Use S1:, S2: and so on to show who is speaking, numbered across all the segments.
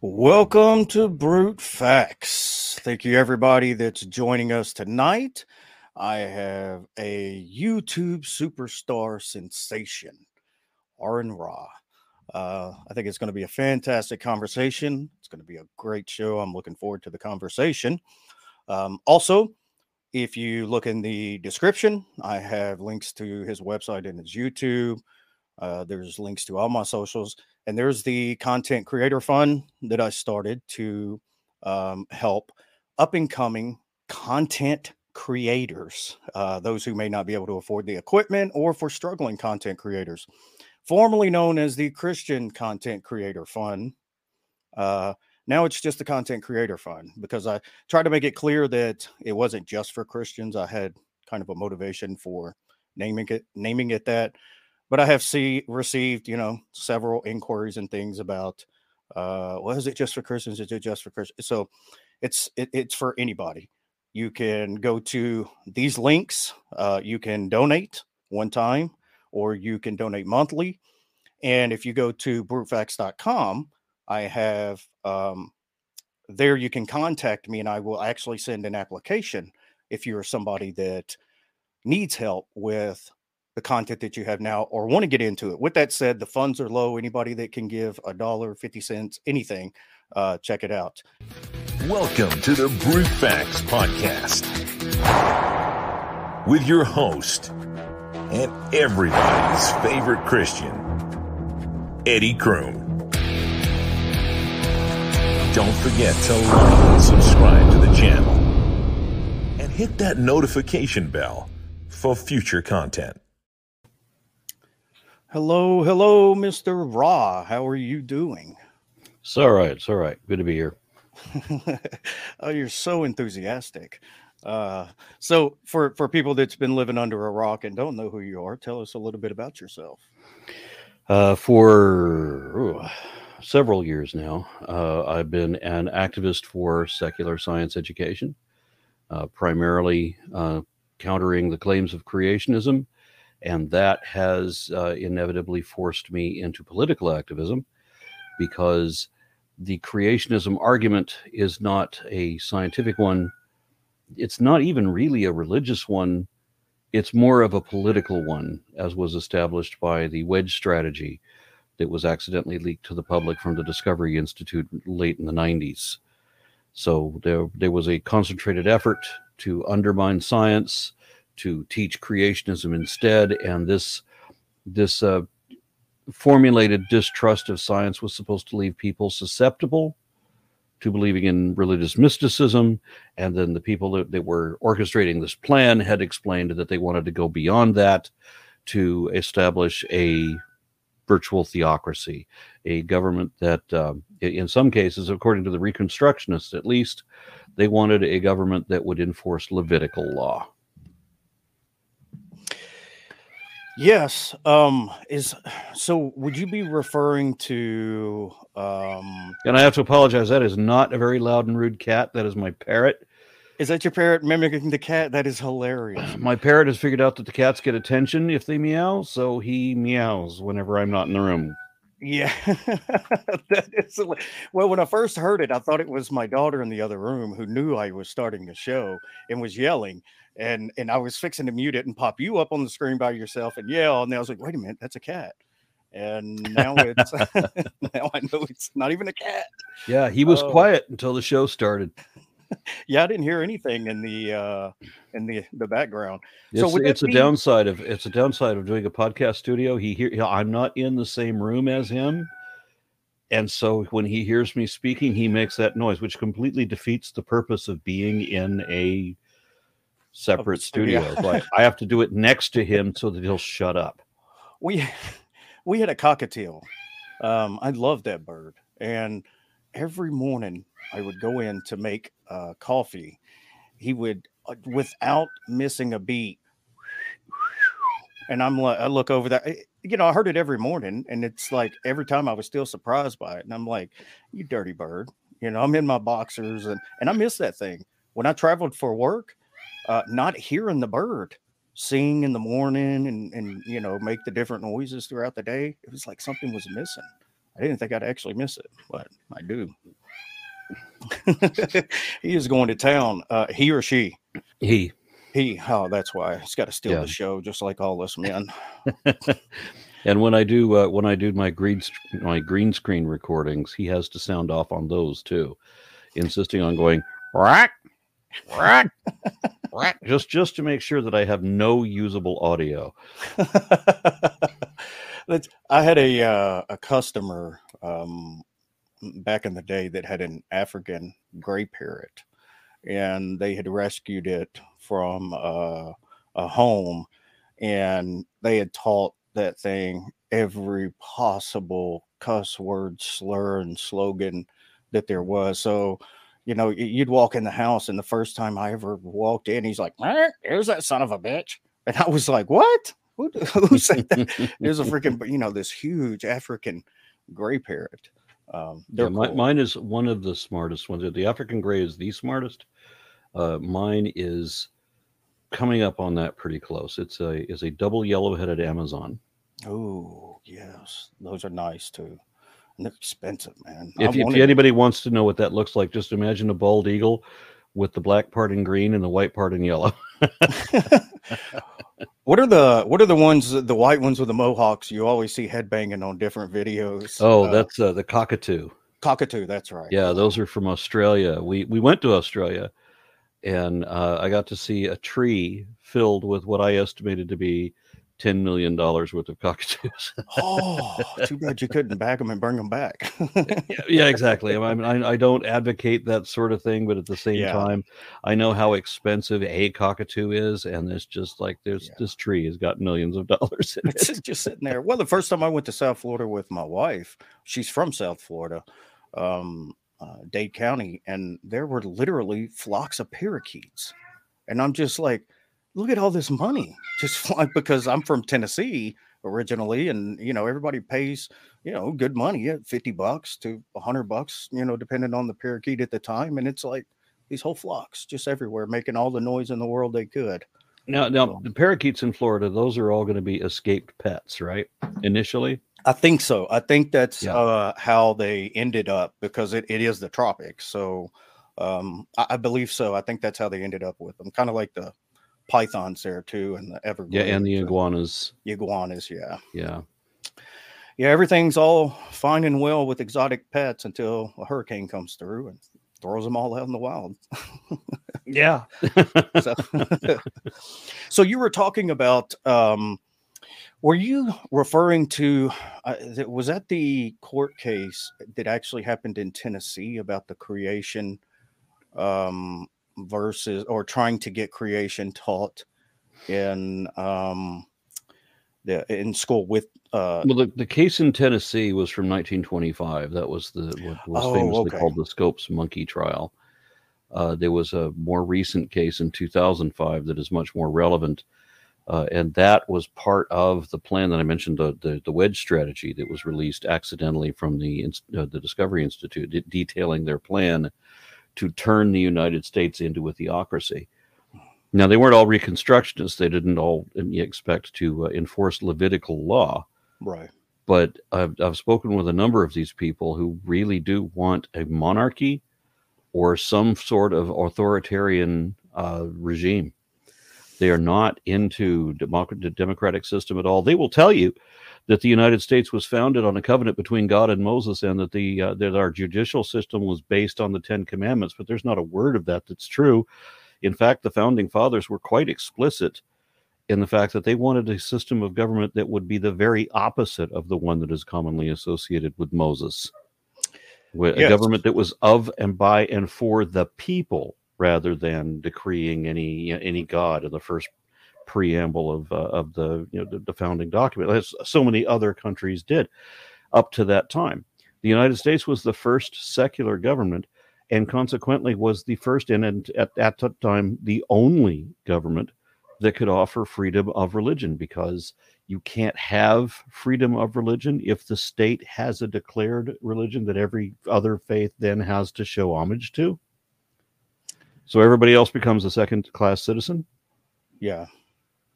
S1: Welcome to Brute Facts. Thank you, everybody that's joining us tonight. I have a YouTube superstar sensation, Aron Ra. Uh, I think it's going to be a fantastic conversation. It's going to be a great show. I'm looking forward to the conversation. Um, also, if you look in the description, I have links to his website and his YouTube. Uh, there's links to all my socials, and there's the content creator fund that I started to um, help up and coming content creators, uh, those who may not be able to afford the equipment, or for struggling content creators, formerly known as the Christian Content Creator Fund. Uh, now it's just the Content Creator Fund because I tried to make it clear that it wasn't just for Christians. I had kind of a motivation for naming it naming it that but I have see received, you know, several inquiries and things about, uh, well, is it just for Christians? Is it just for Christians? So it's it, it's for anybody. You can go to these links. Uh, you can donate one time, or you can donate monthly. And if you go to brutefacts.com, I have um, there you can contact me, and I will actually send an application if you're somebody that needs help with the content that you have now or want to get into it. With that said, the funds are low. Anybody that can give a dollar, 50 cents, anything, uh, check it out.
S2: Welcome to the Brute Facts Podcast with your host and everybody's favorite Christian, Eddie Kroom. Don't forget to like and subscribe to the channel and hit that notification bell for future content.
S1: Hello, hello, Mr. Ra. How are you doing?
S3: It's all right. It's all right. Good to be here.
S1: oh, you're so enthusiastic. Uh, so, for for people that's been living under a rock and don't know who you are, tell us a little bit about yourself.
S3: Uh, for ooh, several years now, uh, I've been an activist for secular science education, uh, primarily uh, countering the claims of creationism and that has uh, inevitably forced me into political activism because the creationism argument is not a scientific one. It's not even really a religious one. It's more of a political one, as was established by the wedge strategy that was accidentally leaked to the public from the Discovery Institute late in the 90s. So there, there was a concentrated effort to undermine science to teach creationism instead, and this this uh, formulated distrust of science was supposed to leave people susceptible to believing in religious mysticism. And then the people that, that were orchestrating this plan had explained that they wanted to go beyond that to establish a virtual theocracy, a government that, uh, in some cases, according to the Reconstructionists at least, they wanted a government that would enforce Levitical law.
S1: Yes. Um, is so would you be referring to um
S3: And I have to apologize. That is not a very loud and rude cat. That is my parrot.
S1: is that your parrot mimicking the cat? That is hilarious.
S3: My parrot has figured out that the cats get attention if they meow, so he meows whenever I'm not in the room.
S1: Yeah. that is well, when I first heard it, I thought it was my daughter in the other room who knew I was starting the show and was yelling. And and I was fixing to mute it and pop you up on the screen by yourself and yell. And I was like, wait a minute, that's a cat. And now it's now I know it's not even a cat.
S3: Yeah, he was
S1: Oh.
S3: quiet until the show started.
S1: Yeah, I didn't hear anything in the uh in the the background.
S3: It's,
S1: So
S3: it's a downside of it's a downside of doing a podcast studio. He hear I'm not in the same room as him, and so when he hears me speaking, he makes that noise, which completely defeats the purpose of being in a separate
S1: studio.
S3: studio. So I, have to do it next to him so that he'll shut up.
S1: we we had a cockatiel. Um, I love that bird, and every morning I would go in to make uh, coffee. He would, uh, without missing a beat, and I'm like, I look over there. eh, You know, I heard it every morning, and it's like every time I was still surprised by it, and I'm like, "You dirty bird!" You know, I'm in my boxers, and and I miss that thing. When I traveled for work, uh, not hearing the bird sing in the morning and and you know make the different noises throughout the day it was like something was missing i didn't think i'd actually miss it but i do he is going to town. Uh, he or she?
S3: He.
S1: He. Oh, that's why he's got to steal
S3: Yeah.
S1: the show, just like all us men.
S3: and when I do uh, when I do my green my green screen recordings, he has to sound off on those too, insisting on going rack, just just to make sure that I have no usable audio.
S1: I had a uh, a customer um, back in the day that had an African gray parrot, and they had rescued it from uh, a home, and they had taught that thing every possible cuss word, slur, and slogan that there was. So. You know, you'd walk in the house, and the first time I ever walked in, he's like, "Eh, "There's that son of a bitch," and I was like, "What? Who, who said that?" There's a freaking, you know, this huge African gray parrot. Um,
S3: Yeah, mi-
S1: cool.
S3: mine is one of the smartest ones. The African gray is the smartest. Uh, mine is coming up on that pretty close. It's a is a double yellow headed Amazon.
S1: Oh, yes, those are nice too, and they're expensive, man.
S3: If, if anybody wants to know what that looks like, just imagine a bald eagle with the black part in green and the white part in yellow.
S1: what are the what are the ones the white ones with the mohawks you always see headbanging on different videos?
S3: Oh,
S1: Uh,
S3: that's uh, the cockatoo.
S1: cockatoo. That's right.
S3: Yeah, those are from Australia. We we went to Australia, and uh, I got to see a tree filled with what I estimated to be ten million dollars worth of cockatoos.
S1: Oh, too bad you couldn't bag them and bring them back.
S3: yeah, yeah, exactly. I mean, I, I don't advocate that sort of thing, but at the same
S1: Yeah.
S3: time, I know how expensive a cockatoo is, and it's just like there's
S1: Yeah.
S3: this tree has got millions of dollars in
S1: it's
S3: it.
S1: just sitting there. Well, the first time I went to South Florida with my wife, she's from South Florida, um, uh, Dade County, and there were literally flocks of parakeets, and I'm just like, look at all this money just flying because I'm from Tennessee originally, and you know everybody pays you know good money, yeah, fifty bucks to a hundred bucks, you know, depending on the parakeet at the time, and it's like these whole flocks just everywhere making all the noise in the world they could.
S3: Now, now
S1: Cool.
S3: the parakeets in Florida, those are all going to be escaped pets, right? Initially,
S1: I think so. I think that's
S3: Yeah.
S1: uh, how they ended up because it, it is the tropics. So um, I, I believe so. I think that's how they ended up with them. Kind of like the pythons there too, and the
S3: yeah, and the iguanas,
S1: iguanas. Yeah,
S3: yeah.
S1: yeah. Everything's all fine and well with exotic pets until a hurricane comes through and throws them all out in the wild.
S3: Yeah.
S1: so, so you were talking about um were you referring to uh, was that the court case that actually happened in tennessee about the creation um versus or trying to get creation taught in um the in school with uh
S3: Well, the, the case in Tennessee was from 1925. That was the what was
S1: Oh,
S3: famously
S1: okay.
S3: called the Scopes monkey trial. Uh, there was a more recent case in 2005 that is much more relevant, uh, and that was part of the plan that I mentioned the the, the wedge strategy that was released accidentally from the uh, the Discovery Institute, de- detailing their plan to turn the United States into a theocracy. Now they weren't all Reconstructionists; they didn't all uh, expect to uh, enforce Levitical law
S1: right
S3: but I've, I've spoken with a number of these people who really do want a monarchy or some sort of authoritarian uh, regime. They are not into democ- the democratic system at all. They will tell you that the United States was founded on a covenant between God and Moses, and that the uh, that our judicial system was based on the Ten Commandments. But there's not a word of that that's true. In fact, the founding fathers were quite explicit in the fact that they wanted a system of government that would be the very opposite of the one that is commonly associated with Moses. Wi- A government that was of and by and for the people rather than decreeing any any god in the first preamble of uh, of the you know the, the founding document as so many other countries did up to that time the united states was the first secular government and consequently was the first and, and at, at that time the only government that could offer freedom of religion because you can't have freedom of religion if the state has a declared religion that every other faith then has to show homage to. So everybody else becomes a second class citizen.
S1: yeah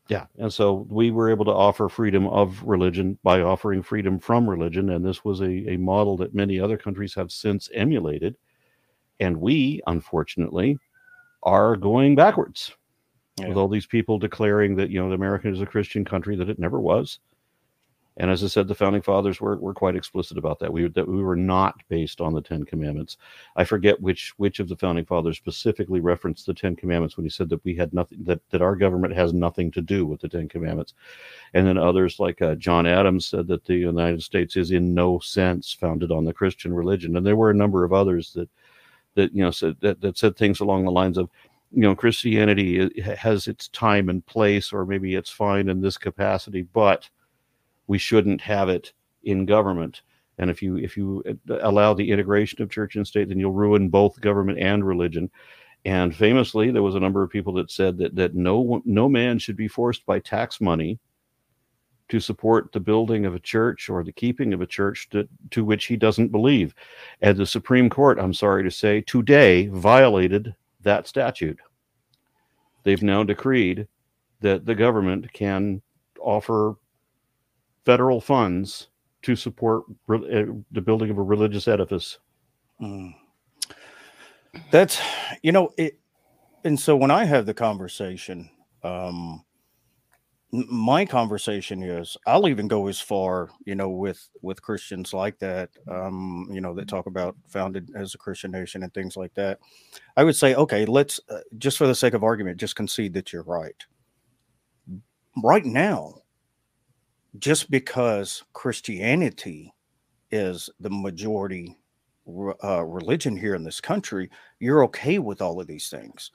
S3: Yeah. And so we were able to offer freedom of religion by offering freedom from religion. And this was a, a model that many other countries have since emulated. and we, unfortunately, are going backwards
S1: Yeah.
S3: with all these people declaring that you know America is a Christian country that it never was. And as I said, the founding fathers were, were quite explicit about that. We that we were not based on the Ten Commandments. I forget which which of the founding fathers specifically referenced the Ten Commandments when he said that we had nothing that that our government has nothing to do with the Ten Commandments. And then others like uh, John Adams said that the United States is in no sense founded on the Christian religion. And there were a number of others that that you know said that, that said things along the lines of you know christianity has its time and place or maybe it's fine in this capacity but we shouldn't have it in government. And if you if you allow the integration of church and state then you'll ruin both government and religion. And famously there was a number of people that said that that no no man should be forced by tax money to support the building of a church or the keeping of a church to, to which he doesn't believe. And the supreme court i'm sorry to say today violated that statute. They've now decreed that the government can offer federal funds to support re- uh, the building of a religious edifice.
S1: Mm. That's you know it, and so when I have the conversation, um, my conversation is I'll even go as far, you know, with with Christians like that, um, you know, that talk about founded as a Christian nation and things like that. I would say, okay, let's uh, just for the sake of argument, just concede that you're right. Right now, just because Christianity is the majority uh, religion here in this country, you're okay with all of these things.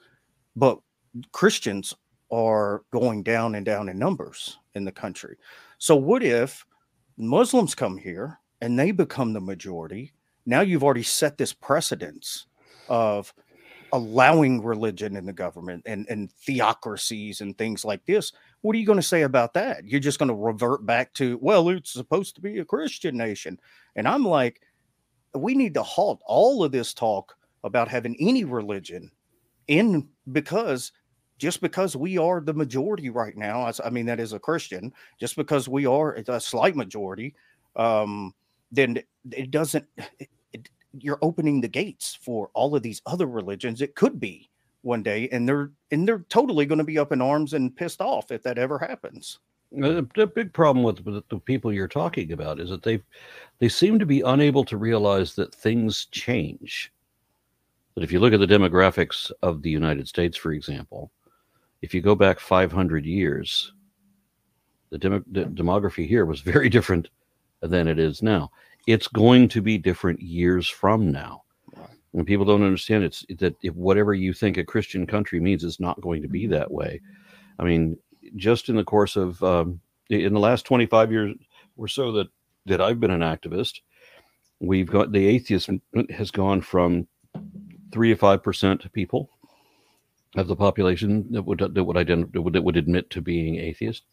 S1: But Christians are going down and down in numbers in the country. So, what if Muslims come here and they become the majority? Now you've already set this precedence of allowing religion in the government and, and theocracies and things like this. What are you going to say about that? You're just going to revert back to, well, it's supposed to be a Christian nation. And I'm like, we need to halt all of this talk about having any religion in because just because we are the majority right now, I mean, that is a Christian, just because we are a slight majority, um, then it doesn't, you're opening the gates for all of these other religions. It could be one day, and they're and they're totally going to be up in arms and pissed off if that ever happens.
S3: The, the big problem with, the people you're talking about is that they they seem to be unable to realize that things change. That if you look at the demographics of the United States, for example, if you go back 500 years, the, demo, the demography here was very different than it is now. It's going to be different years from now. And people don't understand it's that if whatever you think a Christian country means is not going to be that way. I mean, just in the course of um, in the last 25 years or so that that I've been an activist, we've got the atheist has gone from three to five percent people of the population that would that would ident- that would, that would admit to being atheist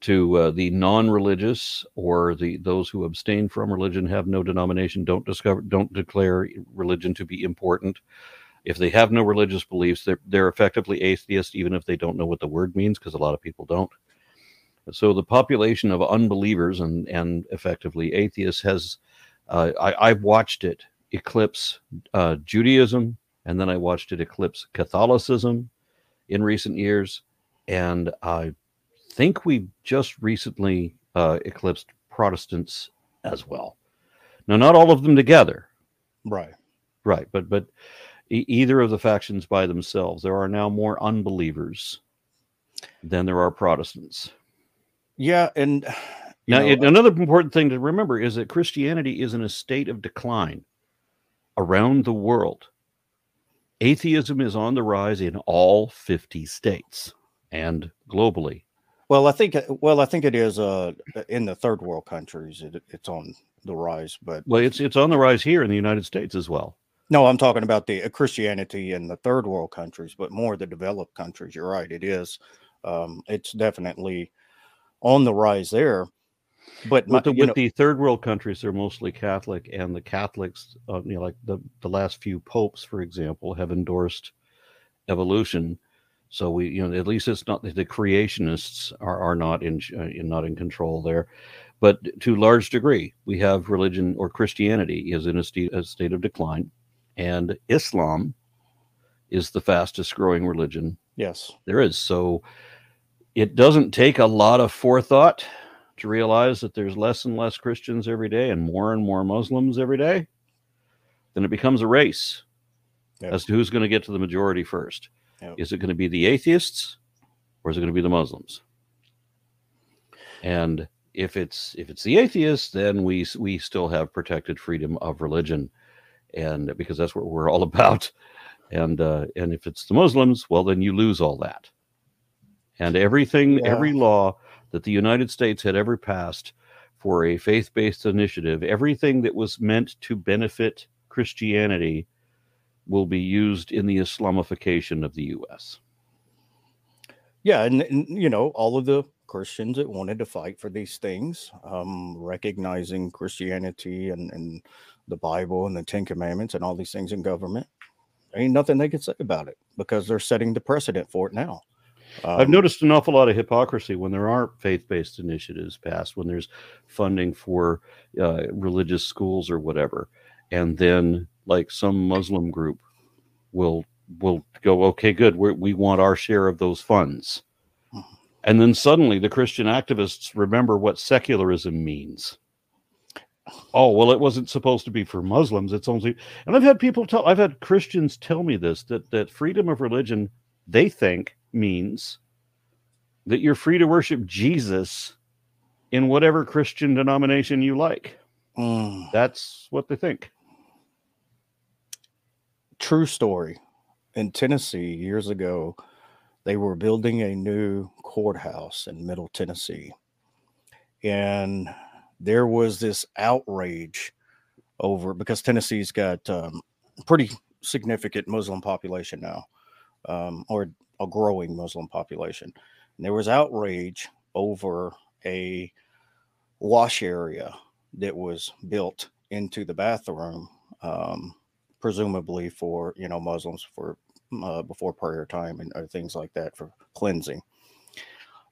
S3: to uh, the non-religious or the those who abstain from religion have no denomination don't discover don't declare religion to be important. If they have no religious beliefs they're, they're effectively atheist even if they don't know what the word means because a lot of people don't. So the population of unbelievers and and effectively atheists has uh, I, I've watched it eclipse uh, Judaism and then I watched it eclipse Catholicism in recent years and I think we just recently uh, eclipsed Protestants as well. Now, not all of them together,
S1: Right.
S3: right? But but e- either of the factions by themselves, there are now more unbelievers than there are Protestants.
S1: Yeah, and
S3: Now,
S1: know,
S3: it- another important thing to remember is that Christianity is in a state of decline around the world. Atheism is on the rise in all 50 states and globally.
S1: Well, I think uh, well, I think it is uh in the third world countries it, it's on the rise, but
S3: Well, it's it's on the rise here in the United States as well.
S1: no, I'm talking about the uh, Christianity in the third world countries, but more the developed countries. You're right, it is. Um, it's definitely on the rise there. But my,
S3: with the, with
S1: know,
S3: the third world countries, they're mostly Catholic, and the Catholics, uh, you know, like the the last few popes, for example, have endorsed evolution. So we, you know, at least it's not the creationists are, are not in uh, not in control there, but to a large degree, we have religion or Christianity is in a state, a state of decline, and Islam is the fastest growing religion
S1: Yes.
S3: there is. So it doesn't take a lot of forethought to realize that there's less and less Christians every day and more and more Muslims every day. Then it becomes a race
S1: Yep.
S3: as to who's going to get to the majority first.
S1: Yep.
S3: Is it going to be the atheists or is it going to be the Muslims? And if it's if it's the atheists, then we we still have protected freedom of religion, and because that's what we're all about. And uh, and if it's the Muslims, well, then you lose all that. And everything,
S1: Yeah.
S3: every law that the United States had ever passed for a faith-based initiative, everything that was meant to benefit Christianity, will be used in the Islamification of the U.S.
S1: Yeah, and, and you know, all of the Christians that wanted to fight for these things, um, recognizing Christianity and, and the Bible and the Ten Commandments and all these things in government, ain't nothing they can say about it because they're setting the precedent for it now.
S3: I've
S1: Um,
S3: noticed an awful lot of hypocrisy when there are faith-based initiatives passed, when there's funding for uh, religious schools or whatever, and then like some Muslim group will will go, okay, good, we we want our share of those funds,
S1: Mhm.
S3: and then suddenly the Christian activists remember what secularism means. Oh well, it wasn't supposed to be for Muslims. It's only, and I've had people tell, I've had Christians tell me this that that freedom of religion they think means that you're free to worship Jesus in whatever Christian denomination you like.
S1: mm,
S3: That's what they think.
S1: True story. In Tennessee, years ago, they were building a new courthouse in Middle Tennessee. And there was this outrage over because Tennessee's got um, pretty significant Muslim population now, um, or a growing Muslim population. And there was outrage over a wash area that was built into the bathroom, um, presumably for you know Muslims for uh, before prayer time and other things like that for cleansing.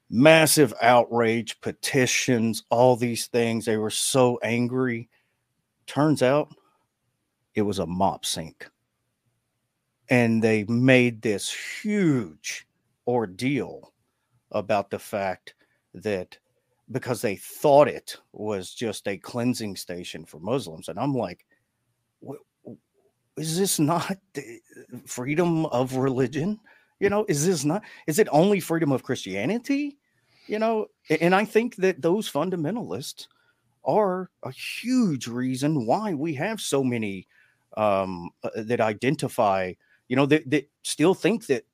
S1: Massive outrage, petitions, all these things. They were so angry. Turns out it was a mop sink. And they made this huge ordeal about the fact that because they thought it was just a cleansing station for Muslims. And I'm like, "Wh- is this not freedom of religion? You know, is this not, is it only freedom of Christianity? You know, and I think that those fundamentalists are a huge reason why we have so many um, uh, that identify, you know, that, that still think that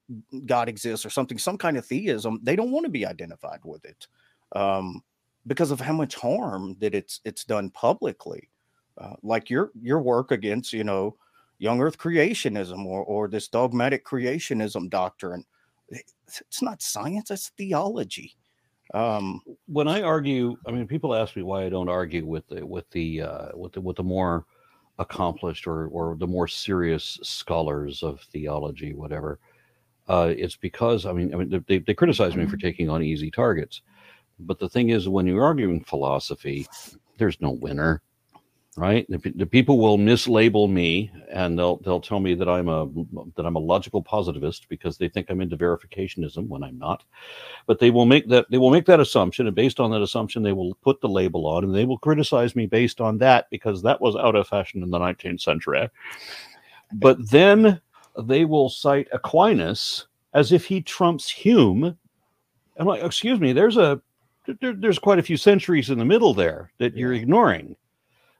S1: God exists or something, some kind of theism. They don't want to be identified with it um, because of how much harm that it's it's done publicly. Uh, like your your work against, you know, young Earth creationism or or this dogmatic creationism doctrine. It's, not science; it's theology. Um,
S3: When I argue, I mean, people ask me why I don't argue with the with the uh, with the with the more accomplished or or the more serious scholars of theology, whatever. Uh, it's because I mean, I mean, they, they criticize me for taking on easy targets, but the thing is, when you're arguing philosophy, there's no winner, right? The, the people will mislabel me, and they'll they'll tell me that I'm a that I'm a logical positivist because they think I'm into verificationism when I'm not. But they will make that they will make that assumption, and based on that assumption, they will put the label on, and they will criticize me based on that because that was out of fashion in the 19th century. But then they will cite Aquinas as if he trumps Hume. I'm like, excuse me, there's a there, there's quite a few centuries in the middle there that you're ignoring.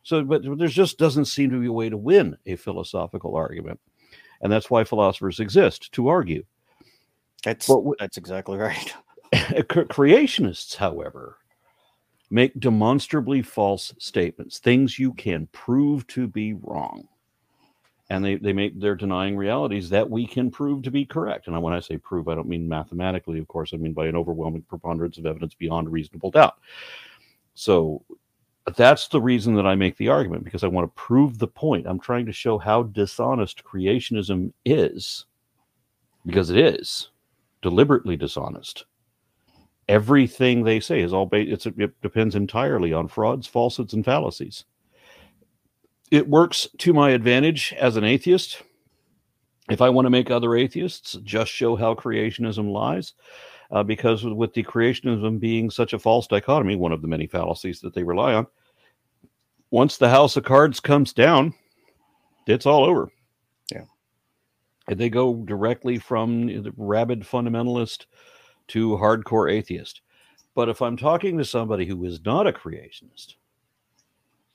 S3: So, but there just doesn't seem to be a way to win a philosophical argument, and that's why philosophers exist to argue.
S1: that's
S3: w-
S1: that's exactly right.
S3: Creationists, however, make demonstrably false statements, things you can prove to be wrong. And they, they make they're denying realities that we can prove to be correct. And when I say prove, I don't mean mathematically, of course, I mean by an overwhelming preponderance of evidence beyond reasonable doubt. So that's the reason that I make the argument because I want to prove the point. I'm trying to show how dishonest creationism is, because it is deliberately dishonest everything they say is all based it depends entirely on frauds falsehoods and fallacies it works to my advantage as an atheist. If I want to make other atheists just show how creationism lies, uh, because with the creationism being such a false dichotomy, one of the many fallacies that they rely on, once the house of cards comes down, it's all over.
S1: Yeah.
S3: And they go directly from the rabid fundamentalist to hardcore atheist. But if I'm talking to somebody who is not a creationist,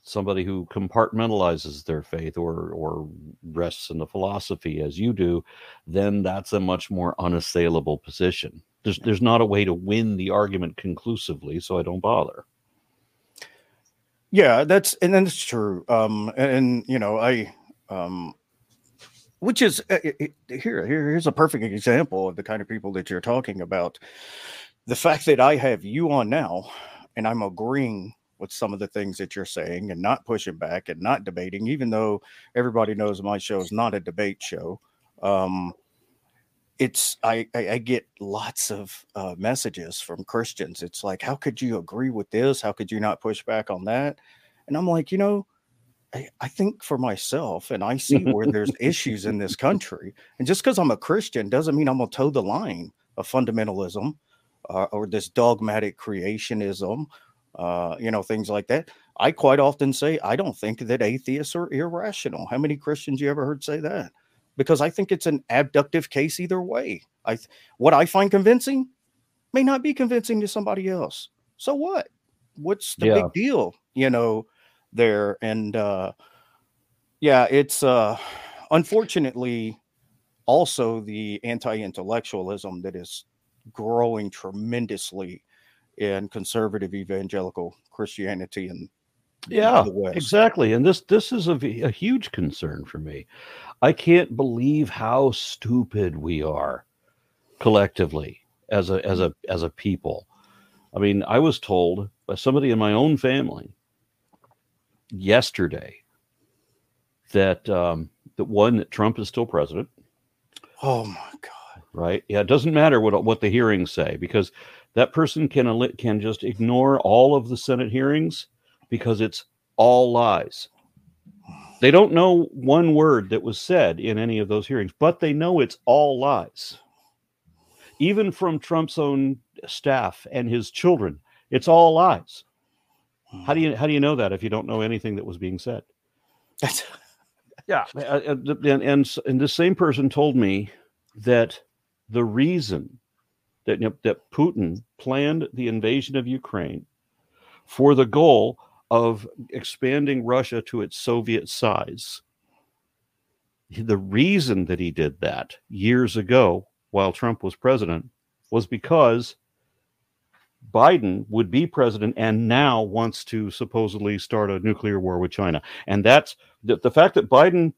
S3: somebody who compartmentalizes their faith or or rests in the philosophy as you do, then that's a much more unassailable position. There's there's not a way to win the argument conclusively, so I don't bother.
S1: Yeah, that's and that's true. Um, and, and you know, I um, which is uh, it, here, here here's a perfect example of the kind of people that you're talking about. The fact that I have you on now, and I'm agreeing with some of the things that you're saying and not pushing back and not debating, even though everybody knows my show is not a debate show. Um, it's I, I, I get lots of uh, messages from Christians. It's like, how could you agree with this? How could you not push back on that? And I'm like, you know, I, I think for myself, and I see where there's issues in this country. And just because I'm a Christian doesn't mean I'm gonna toe the line of fundamentalism uh, or this dogmatic creationism uh, you know, things like that. I quite often say I don't think that atheists are irrational. How many Christians you ever heard say that? Because I think it's an abductive case either way. I what I find convincing may not be convincing to somebody else. So what? What's the yeah. big deal? You know, there and uh yeah, it's uh unfortunately also the anti-intellectualism that is growing tremendously in conservative evangelical Christianity and
S3: yeah exactly and this this is a, a huge concern for me. I can't believe how stupid we are collectively as a as a as a people. I mean i was told by somebody in my own family yesterday that um that one that trump is still president.
S1: Oh my god.
S3: Right? Yeah it doesn't matter what what the hearings say because that person can can just ignore all of the Senate hearings because it's all lies. They don't know one word that was said in any of those hearings, but they know it's all lies. Even from Trump's own staff and his children, it's all lies. How do you how do you know that if you don't know anything that was being said? yeah, uh, uh, and, and and the same person told me that the reason that, you know, that Putin planned the invasion of Ukraine for the goal of expanding Russia to its Soviet size. The reason that he did that years ago while Trump was president was because Biden would be president and now wants to supposedly start a nuclear war with China. And that's the, the fact that Biden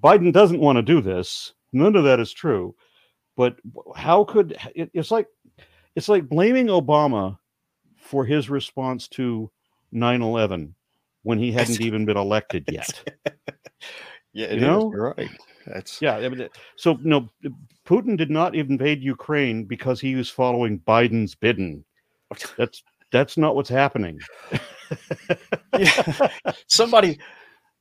S3: Biden doesn't want to do this. None of that is true. But how could it, it's like it's like blaming Obama for his response to 9/11 when he hadn't even been elected yet.
S1: yeah, you know? You're right.
S3: That's yeah. So no, Putin did not invade Ukraine because he was following Biden's bidden. That's that's not what's happening.
S1: yeah. Somebody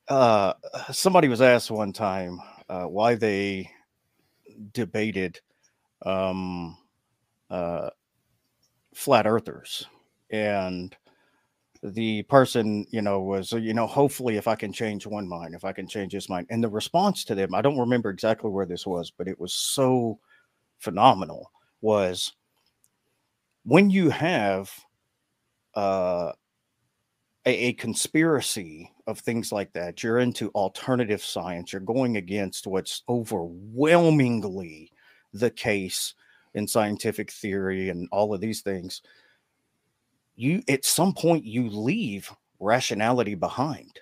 S1: uh somebody was asked one time uh why they debated um, uh, flat earthers. And the person you know was you know hopefully if i can change one mind if i can change his mind. And the response to them i don't remember exactly where this was but it was so phenomenal was when you have uh, a, a, conspiracy of things like that you're into alternative science you're going against what's overwhelmingly the case in scientific theory and all of these things you at some point you leave rationality behind.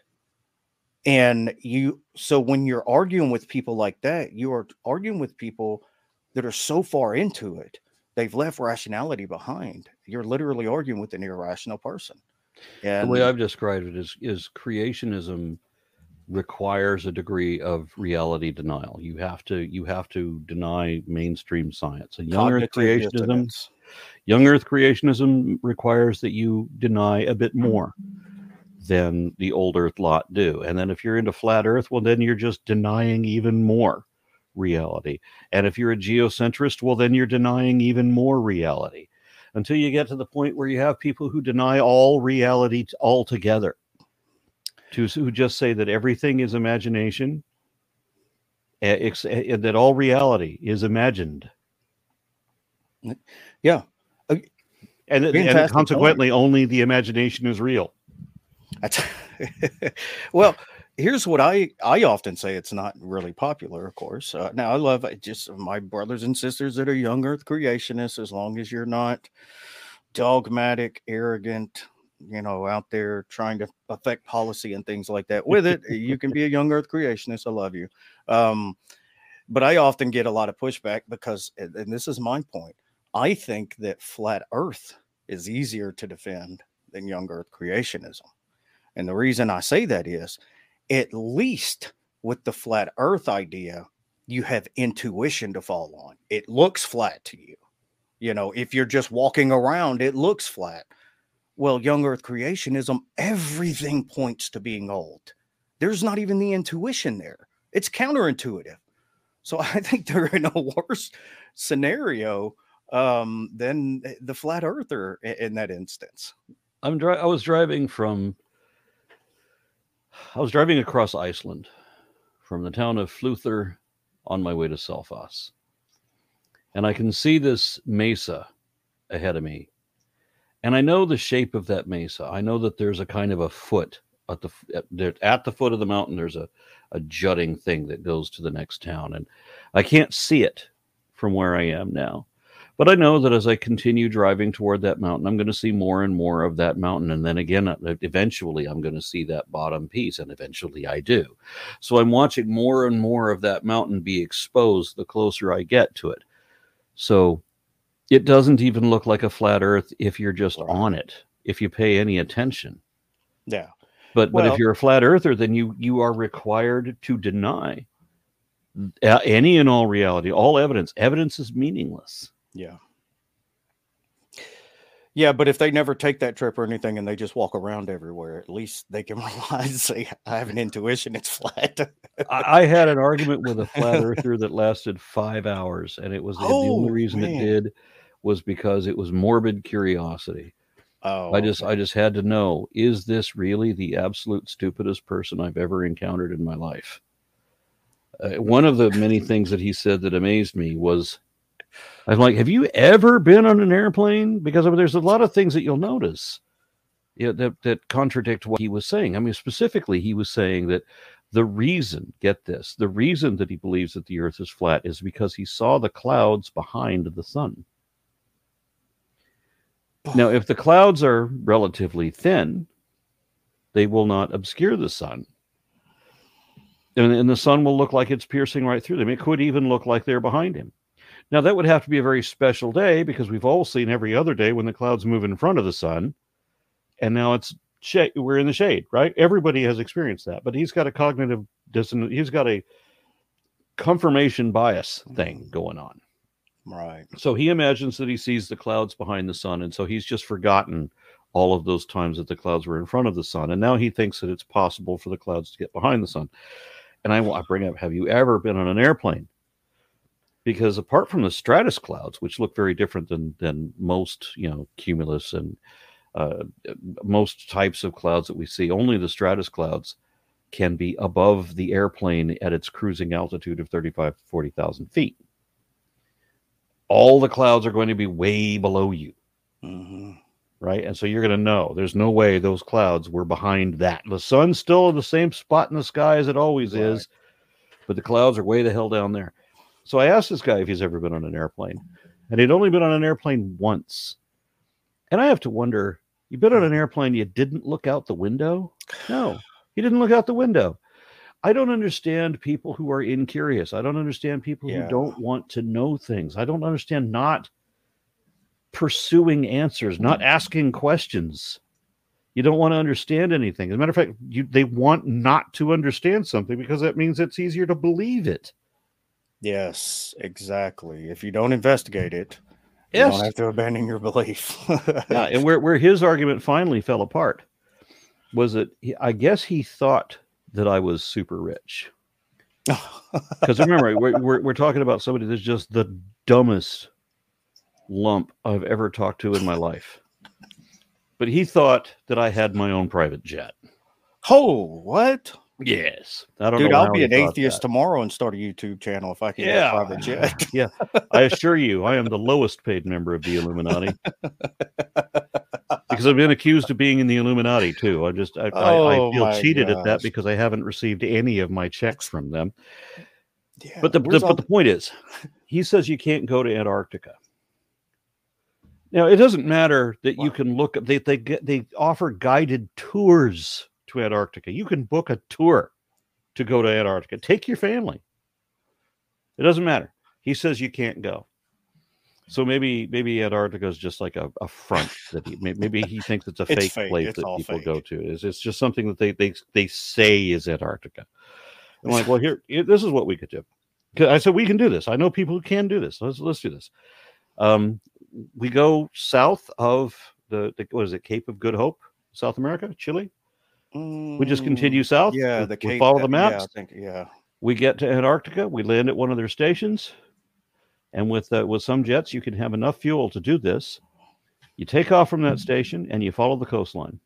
S1: And you so when you're arguing with people like that you are arguing with people that are so far into it they've left rationality behind. You're literally arguing with an irrational person
S3: and the way i've described it is is creationism requires a degree of reality denial. You have to you have to deny mainstream science. And young Earth creationism, young Earth creationism requires that you deny a bit more. than the old Earth lot do. And then if you're into flat Earth, well, then you're just denying even more reality. And if you're a geocentrist, well, then you're denying even more reality until you get to the point where you have people who deny all reality altogether, to who just say that everything is imagination, that all reality is imagined.
S1: Yeah.
S3: And, and consequently, only the imagination is real.
S1: Well, here's what I I often say. It's not really popular, of course. Uh, now I love just my brothers and sisters that are young Earth creationists. As long as you're not dogmatic, arrogant, you know, out there trying to affect policy and things like that with it, you can be a young Earth creationist. I love you. Um, but I often get a lot of pushback because, and and this is my point. I think that flat Earth is easier to defend than young Earth creationism. And the reason I say that is at least with the flat earth idea, you have intuition to fall on. It looks flat to you. You know, if you're just walking around, it looks flat. Well, young earth creationism, everything points to being old. There's not even the intuition there. It's counterintuitive. So I think they're in a worse scenario um, than the flat earther in that instance.
S3: I'm dri- I was driving from I was driving across Iceland from the town of Flúðir on my way to Selfoss. And I can see this mesa ahead of me. And I know the shape of that mesa. I know that there's a kind of a foot at the at, the foot of the mountain there's a a jutting thing that goes to the next town and I can't see it from where I am now. But I know that as I continue driving toward that mountain, I'm going to see more and more of that mountain. And then again, uh, eventually, I'm going to see that bottom piece. And eventually, I do. So I'm watching more and more of that mountain be exposed the closer I get to it. So it doesn't even look like a flat earth if you're just on it, if you pay any attention.
S1: Yeah.
S3: But but if you're a flat earther, then you you are required to deny uh, any and all reality, all evidence. Evidence is meaningless.
S1: Yeah. Yeah, but if they never take that trip or anything and they just walk around everywhere, at least they can rely and say, I have an intuition, it's flat.
S3: I, I had an argument with a flat earther that lasted five hours, and it was the
S1: Oh,
S3: only reason
S1: man.
S3: it did was because it was morbid curiosity.
S1: oh,
S3: I just
S1: okay.
S3: I just had to know is this really the absolute stupidest person I've ever encountered in my life? Uh, one of the many things that he said that amazed me was I'm like, have you ever been on an airplane? Because I mean, there's a lot of things that you'll notice you know, that, that contradict what he was saying. I mean, specifically, he was saying that the reason, get this, the reason that he believes that the earth is flat is because he saw the clouds behind the sun. Now, if the clouds are relatively thin, they will not obscure the sun. And, and the sun will look like it's piercing right through them. It could even look like they're behind him. Now, that would have to be a very special day because we've all seen every other day when the clouds move in front of the sun. And now it's shade. We're in the shade, right? Everybody has experienced that. But he's got a cognitive dissonance. He's got a confirmation bias thing mm-hmm. going on.
S1: right.
S3: So he imagines that he sees the clouds behind the sun, and so he's just forgotten all of those times that the clouds were in front of the sun, and now he thinks that it's possible for the clouds to get behind the sun. And I, I bring up, have you ever been on an airplane? Because apart from the stratus clouds, which look very different than than most, you know, cumulus and uh, most types of clouds that we see, only the stratus clouds can be above the airplane at its cruising altitude of 35 to 40,000 feet all the clouds are going to be way below you,
S1: hmm
S3: right? And so you're going to know there's no way those clouds were behind that. The sun's still in the same spot in the sky as it always
S1: Right.
S3: is, but the clouds are way the hell down there. So I asked this guy if he's ever been on an airplane, and he'd only been on an airplane once. And I have to wonder, you've been on an airplane, you didn't look out the window? No, he didn't look out the window. I don't understand people who are incurious. I don't understand people
S1: Yeah.
S3: who don't want to know things. I don't understand not pursuing answers, not asking questions. You don't want to understand anything. As a matter of fact, you, they want not to understand something because that means it's easier to believe it.
S1: Yes, exactly. If you don't investigate it, you don't have to abandon your belief.
S3: Yeah, and where, where his argument finally fell apart was that he, I guess he thought that I was super rich. Because remember, we're, we're, we're talking about somebody that's just the dumbest lump I've ever talked to in my life. But he thought that I had my own private jet.
S1: oh, what?
S3: Yes. I don't
S1: Dude,
S3: know
S1: I'll be an atheist
S3: that.
S1: tomorrow and start a YouTube channel if I can
S3: Yeah.
S1: get a private jet.
S3: yeah. I assure you, I am the lowest paid member of the Illuminati. because I've been accused of being in the Illuminati too. I just I, I,
S1: Oh,
S3: I feel
S1: my
S3: cheated at that because I haven't received any of my checks from them.
S1: Yeah,
S3: But the, the but the point is, he says you can't go to Antarctica. Now it doesn't matter that you can look. At they they get they offer guided tours to Antarctica. You can book a tour to go to Antarctica. Take your family. It doesn't matter. He says you can't go. So maybe maybe Antarctica is just like a, a front that he, maybe he thinks it's a
S1: It's
S3: fake,
S1: fake.
S3: place
S1: It's
S3: that people
S1: fake.
S3: go to. It's, it's just something that they they they say is Antarctica. I'm like, well, here, here- this is what we could do. I said we can do this. I know people who can do this. Let's let's do this. Um, we go south of the, the what is it, Cape of Good Hope, South America, Chile. We just
S1: Mm,
S3: continue south.
S1: Yeah,
S3: we,
S1: the
S3: we
S1: Cape,
S3: follow the maps.
S1: Yeah, I think, yeah.
S3: We get to Antarctica. We land at one of their stations, and with uh, with some jets, you can have enough fuel to do this. You take off from that station and you follow the coastline.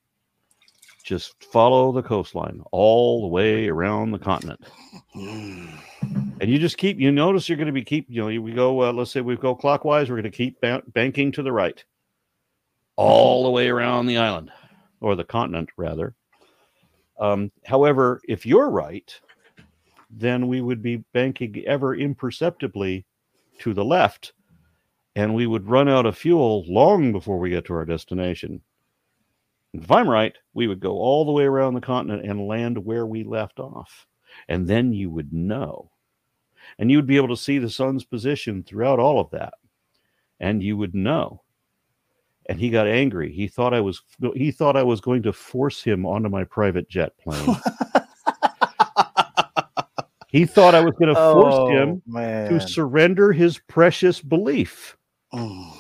S3: Just follow the coastline all the way around the continent,
S1: Mm.
S3: and you just keep. You notice you're going to be keep. You know, we go. Uh, let's say we go clockwise. We're going to keep ban- banking to the right, all the way around the island, or the continent rather. Um, however, if you're right, then we would be banking ever imperceptibly to the left, and we would run out of fuel long before we get to our destination. If I'm right, we would go all the way around the continent and land where we left off. And then you would know. And you would be able to see the sun's position throughout all of that. And you would know. And he got angry. He thought I was he thought I was going to force him onto my private jet plane. he thought I was going to force him
S1: Oh, man.
S3: to surrender his precious belief.
S1: Mm.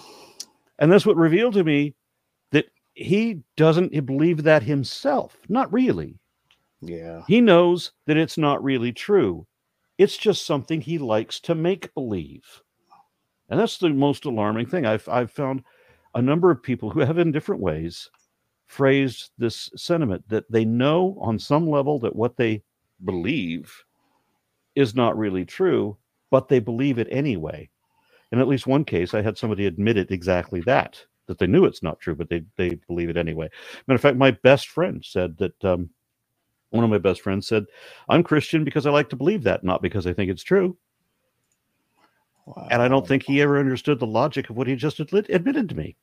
S3: And that's what revealed to me that he doesn't believe that himself. Not really.
S1: Yeah.
S3: He knows that it's not really true. It's just something he likes to make believe. And that's the most alarming thing. I've, I've found a number of people who have, in different ways, phrased this sentiment that they know on some level that what they believe is not really true, but they believe it anyway. In at least one case, I had somebody admit it exactly that, that they knew it's not true, but they, they believe it anyway. Matter of fact, my best friend said that um, one of my best friends said, I'm Christian because I like to believe that, not because I think it's true. And I don't think he ever understood the logic of what he just admit- admitted to me.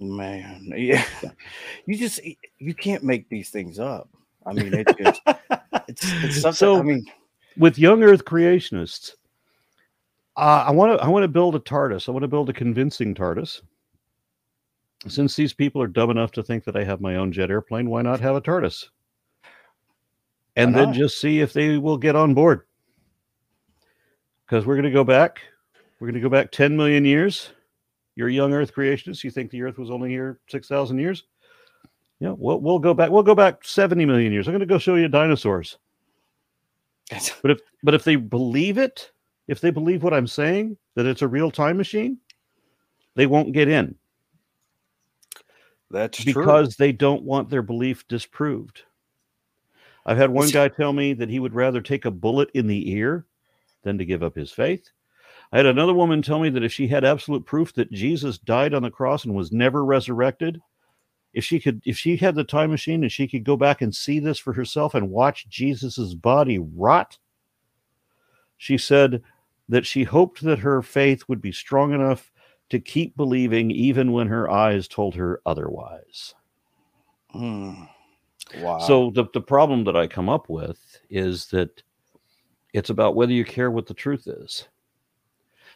S1: Man, yeah. You just you can't make these things up. I mean, it just it's it's something.
S3: So-
S1: I mean,
S3: With young Earth creationists, uh, I want to I want to build a TARDIS. I want to build a convincing TARDIS. Since these people are dumb enough to think that I have my own jet airplane, why not have a TARDIS? And then just see if they will get on board. Because we're going to go back. We're going to go back 10 million years. You're a young Earth creationist. You think the Earth was only here 6,000 years? Yeah, we'll, we'll go back. We'll go back 70 million years. I'm going to go show you dinosaurs. But if but if they believe it, if they believe what I'm saying, that it's a real time machine, they won't get in
S1: that's true.
S3: because they don't want their belief disproved. I've had one guy tell me that he would rather take a bullet in the ear than to give up his faith. I had another woman tell me that if she had absolute proof that Jesus died on the cross and was never resurrected, if she could if she had the time machine and she could go back and see this for herself and watch Jesus's body rot, she said that she hoped that her faith would be strong enough to keep believing even when her eyes told her otherwise.
S1: Mm. Wow.
S3: So the, the problem that I come up with is that it's about whether you care what the truth is.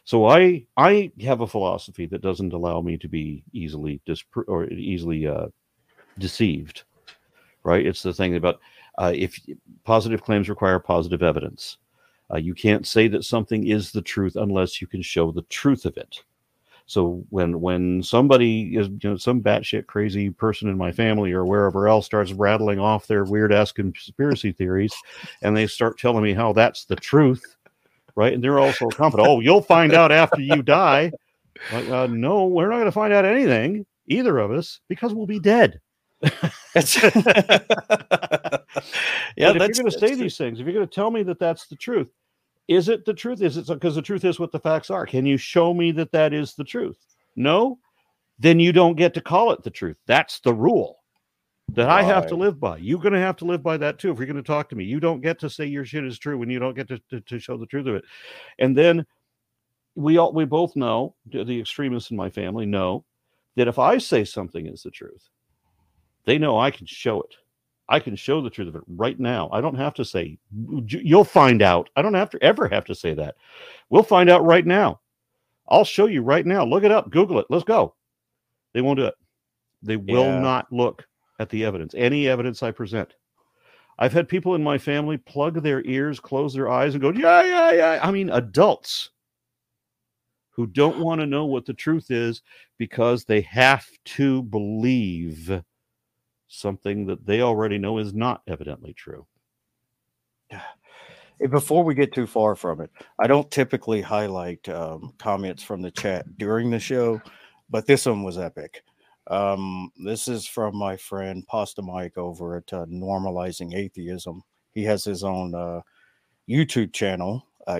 S3: So I I have a philosophy that doesn't allow me to be easily dispro- or easily uh, deceived. Right? It's the thing about uh, if positive claims require positive evidence. Uh, you can't say that something is the truth unless you can show the truth of it. So when when somebody is you know some batshit crazy person in my family or wherever else starts rattling off their weird ass conspiracy theories, and they start telling me how that's the truth, right? And they're also confident. Oh, you'll find out after you die. Like, uh, no, we're not going to find out anything, either of us, because we'll be dead.
S1: yeah,
S3: if you're going to say these things, if you're going to tell me that that's the truth, is it the truth? Is it because the truth is what the facts are? Can you show me that that is the truth? No, then you don't get to call it the truth. That's the rule that right. I have to live by. You're going to have to live by that too. If you're going to talk to me, you don't get to say your shit is true when you don't get to, to, to show the truth of it. And then we all we both know the extremists in my family know that if I say something is the truth, they know I can show it. I can show the truth of it right now. I don't have to say, you'll find out. I don't have to ever have to say that. We'll find out right now. I'll show you right now. Look it up, Google it. Let's go. They won't do it. They will yeah. not look at the evidence, any evidence I present. I've had people in my family plug their ears, close their eyes, and go, yeah, yeah, yeah. I mean, adults who don't want to know what the truth is because they have to believe something that they already know is not evidently true.
S1: Before we get too far from it, I don't typically highlight um, comments from the chat during the show, but this one was epic. Um, this is from my friend Pasta Mike over at uh, Normalizing Atheism. He has his own uh, YouTube channel. Uh,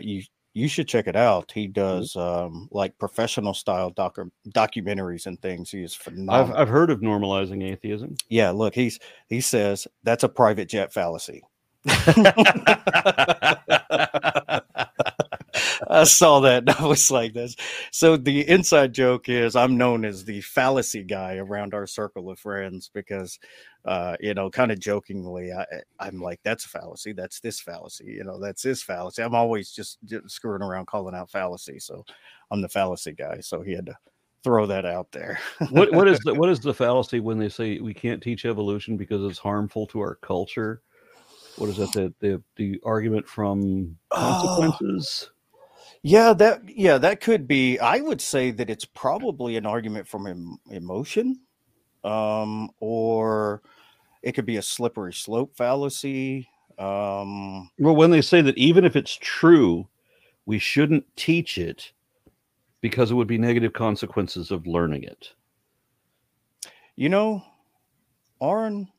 S1: you should check it out. He mm-hmm. does um, like professional style docu- documentaries and things. He is phenomenal.
S3: I've, I've heard of normalizing atheism.
S1: Yeah, look, he's he says that's a private jet fallacy. I saw that and I was like this. So the inside joke is I'm known as the fallacy guy around our circle of friends because uh, you know, kind of jokingly, I, I'm like, that's a fallacy. That's this fallacy. You know, that's this fallacy. I'm always just, just screwing around calling out fallacy. So I'm the fallacy guy. So he had to throw that out there.
S3: what what is the what is the fallacy when they say we can't teach evolution because it's harmful to our culture? What is that? The the, the argument from consequences?
S1: Yeah, that yeah, that could be. I would say that it's probably an argument from em- emotion, um, or it could be a slippery slope fallacy. Um,
S3: well, when they say that even if it's true, we shouldn't teach it because it would be negative consequences of learning it.
S1: You know, Aron,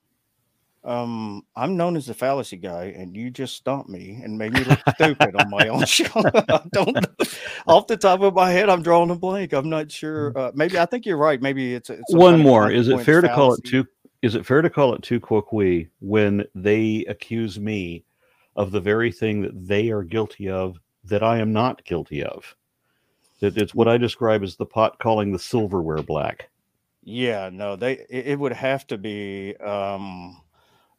S1: um, I'm known as the fallacy guy, and you just stumped me and made me look stupid on my own show. I don't know. Off the top of my head, I'm drawing a blank. I'm not sure. Uh, maybe I think you're right. Maybe it's, it's
S3: one more. Is it fair to call it too? Is it fair to call it tu quoque when they accuse me of the very thing that they are guilty of that I am not guilty of? That it's what I describe as the pot calling the silverware black.
S1: Yeah, no, they it, would have to be. um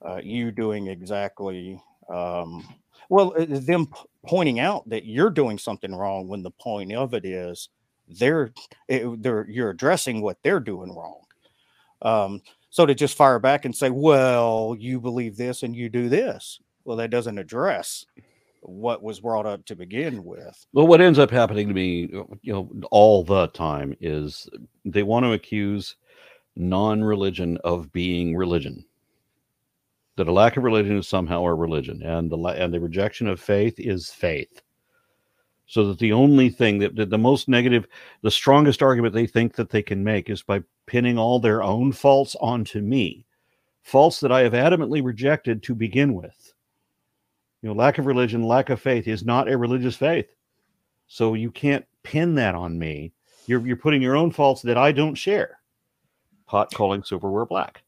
S1: uh, you doing exactly um, well uh, them pointing out that you're doing something wrong when the point of it is they're it, they're you're addressing what they're doing wrong um, so to just fire back and say well you believe this and you do this. Well that doesn't address what was brought up to begin with.
S3: Well what ends up happening to me uh, you know all the time is they want to accuse non-religion of being religion. That a lack of religion is somehow a religion, and the and the rejection of faith is faith. So that the only thing that, that the most negative, the strongest argument they think that they can make is by pinning all their own faults onto me, faults that I have adamantly rejected to begin with. You know, lack of religion, lack of faith is not a religious faith. So you can't pin that on me. You're you're putting your own faults that I don't share. Pot calling silverware black.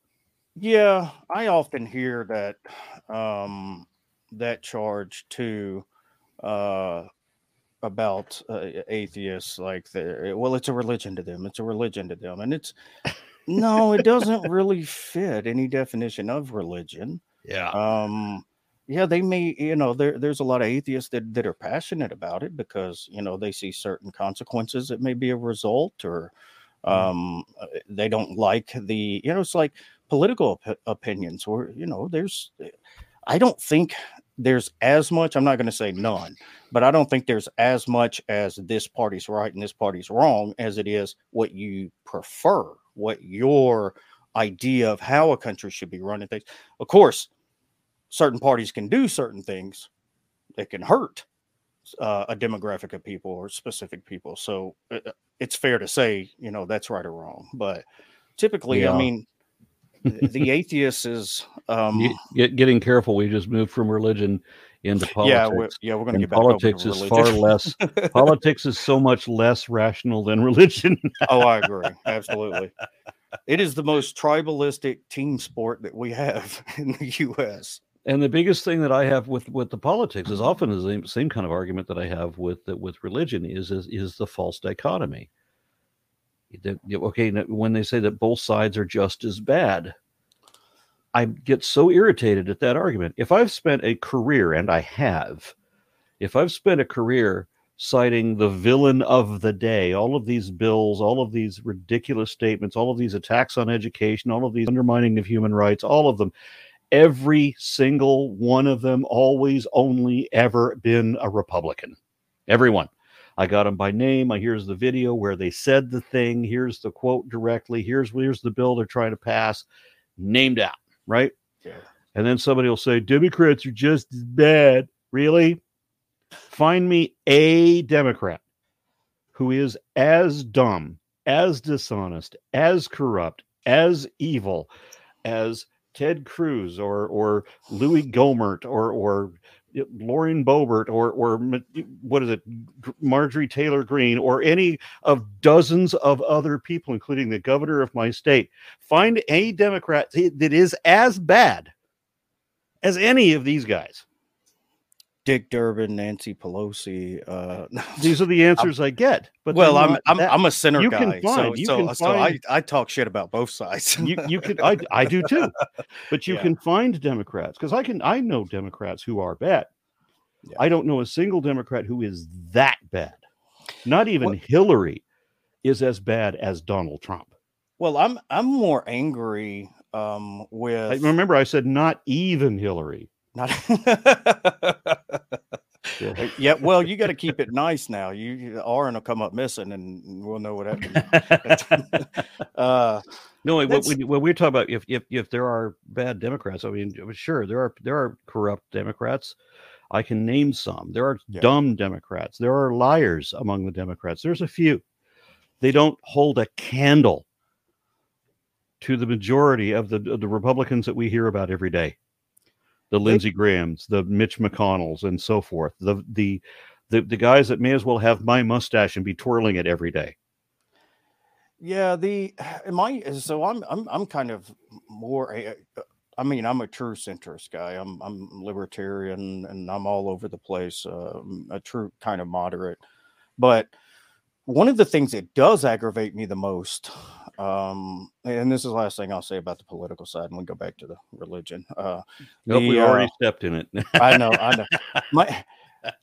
S1: Yeah, I often hear that um, that charge too uh, about uh, atheists, like the well, it's a religion to them. It's a religion to them, and it's no, it doesn't really fit any definition of religion.
S3: Yeah.
S1: Um, yeah, they may, you know, there, there's a lot of atheists that, that are passionate about it because, you know, they see certain consequences that may be a result or mm. um, uh, they don't like the, you know, it's like political op- opinions or you know there's i don't think there's as much. I'm not going to say none, but I don't think there's as much as this party's right and this party's wrong as it is what you prefer, what your idea of how a country should be running things. Of course, certain parties can do certain things that can hurt uh, a demographic of people or specific people. So uh, uh it's fair to say, you know, that's right or wrong. But typically, yeah. I mean, the atheist is um,
S3: Get, getting careful. We just moved from religion into politics.
S1: Yeah, we're, yeah, we're going to get back
S3: politics is far less. politics is so much less rational than religion.
S1: oh, I agree, absolutely. It is the most tribalistic team sport that we have in the U.S.
S3: And the biggest thing that I have with with the politics is often the same, same kind of argument that I have with with religion is is, is the false dichotomy. Okay, when they say that both sides are just as bad, I get so irritated at that argument. If I've spent a career, and I have, if I've spent a career citing the villain of the day, all of these bills, all of these ridiculous statements, all of these attacks on education, all of these undermining of human rights, all of them, every single one of them always only ever been a Republican. Everyone. I got them by name. I here's the video where they said the thing. Here's the quote directly. Here's here's the bill they're trying to pass. Named out, right? Yeah. And then somebody will say Democrats are just as bad. Really? Find me a Democrat who is as dumb, as dishonest, as corrupt, as evil as Ted Cruz or or Louis Gohmert or or Lauren Boebert or or what is it, Marjorie Taylor Greene or any of dozens of other people, including the governor of my state. Find a Democrat that is as bad as any of these guys.
S1: Dick Durbin, Nancy Pelosi. Uh,
S3: These are the answers I'm, i get.
S1: But well, I'm I'm, I'm, a center you guy, can find, so, so, so I, I talk shit about both sides.
S3: you you can I I do too, but you yeah. can find Democrats because I can I know Democrats who are bad. Yeah. I don't know a single Democrat who is that bad. Not even what? Hillary is as bad as Donald Trump.
S1: Well, I'm I'm more angry um, with.
S3: I, remember, I said not even Hillary. Not
S1: yeah. yeah. Well, you got to keep it nice now. You, you Aron will come up missing, and we'll know what happened.
S3: uh, no, when, when, we're talking about if, if if there are bad Democrats, I mean, sure, there are there are corrupt Democrats. I can name some. There are yeah. dumb Democrats. There are liars among the Democrats. There's a few. They don't hold a candle to the majority of the of the Republicans that we hear about every day the Lindsey Grahams, the Mitch McConnells, and so forth. The the the, the guys that may as well have my mustache and be twirling it every day.
S1: Yeah, the my so I'm I'm I'm kind of more I mean I'm a true centrist guy. I'm I'm libertarian and I'm all over the place. Uh, a true kind of moderate, but one of the things that does aggravate me the most, um, and this is the last thing I'll say about the political side, and we go back to the religion. Uh,
S3: nope, the, we already uh, stepped in it.
S1: I know, I know. My,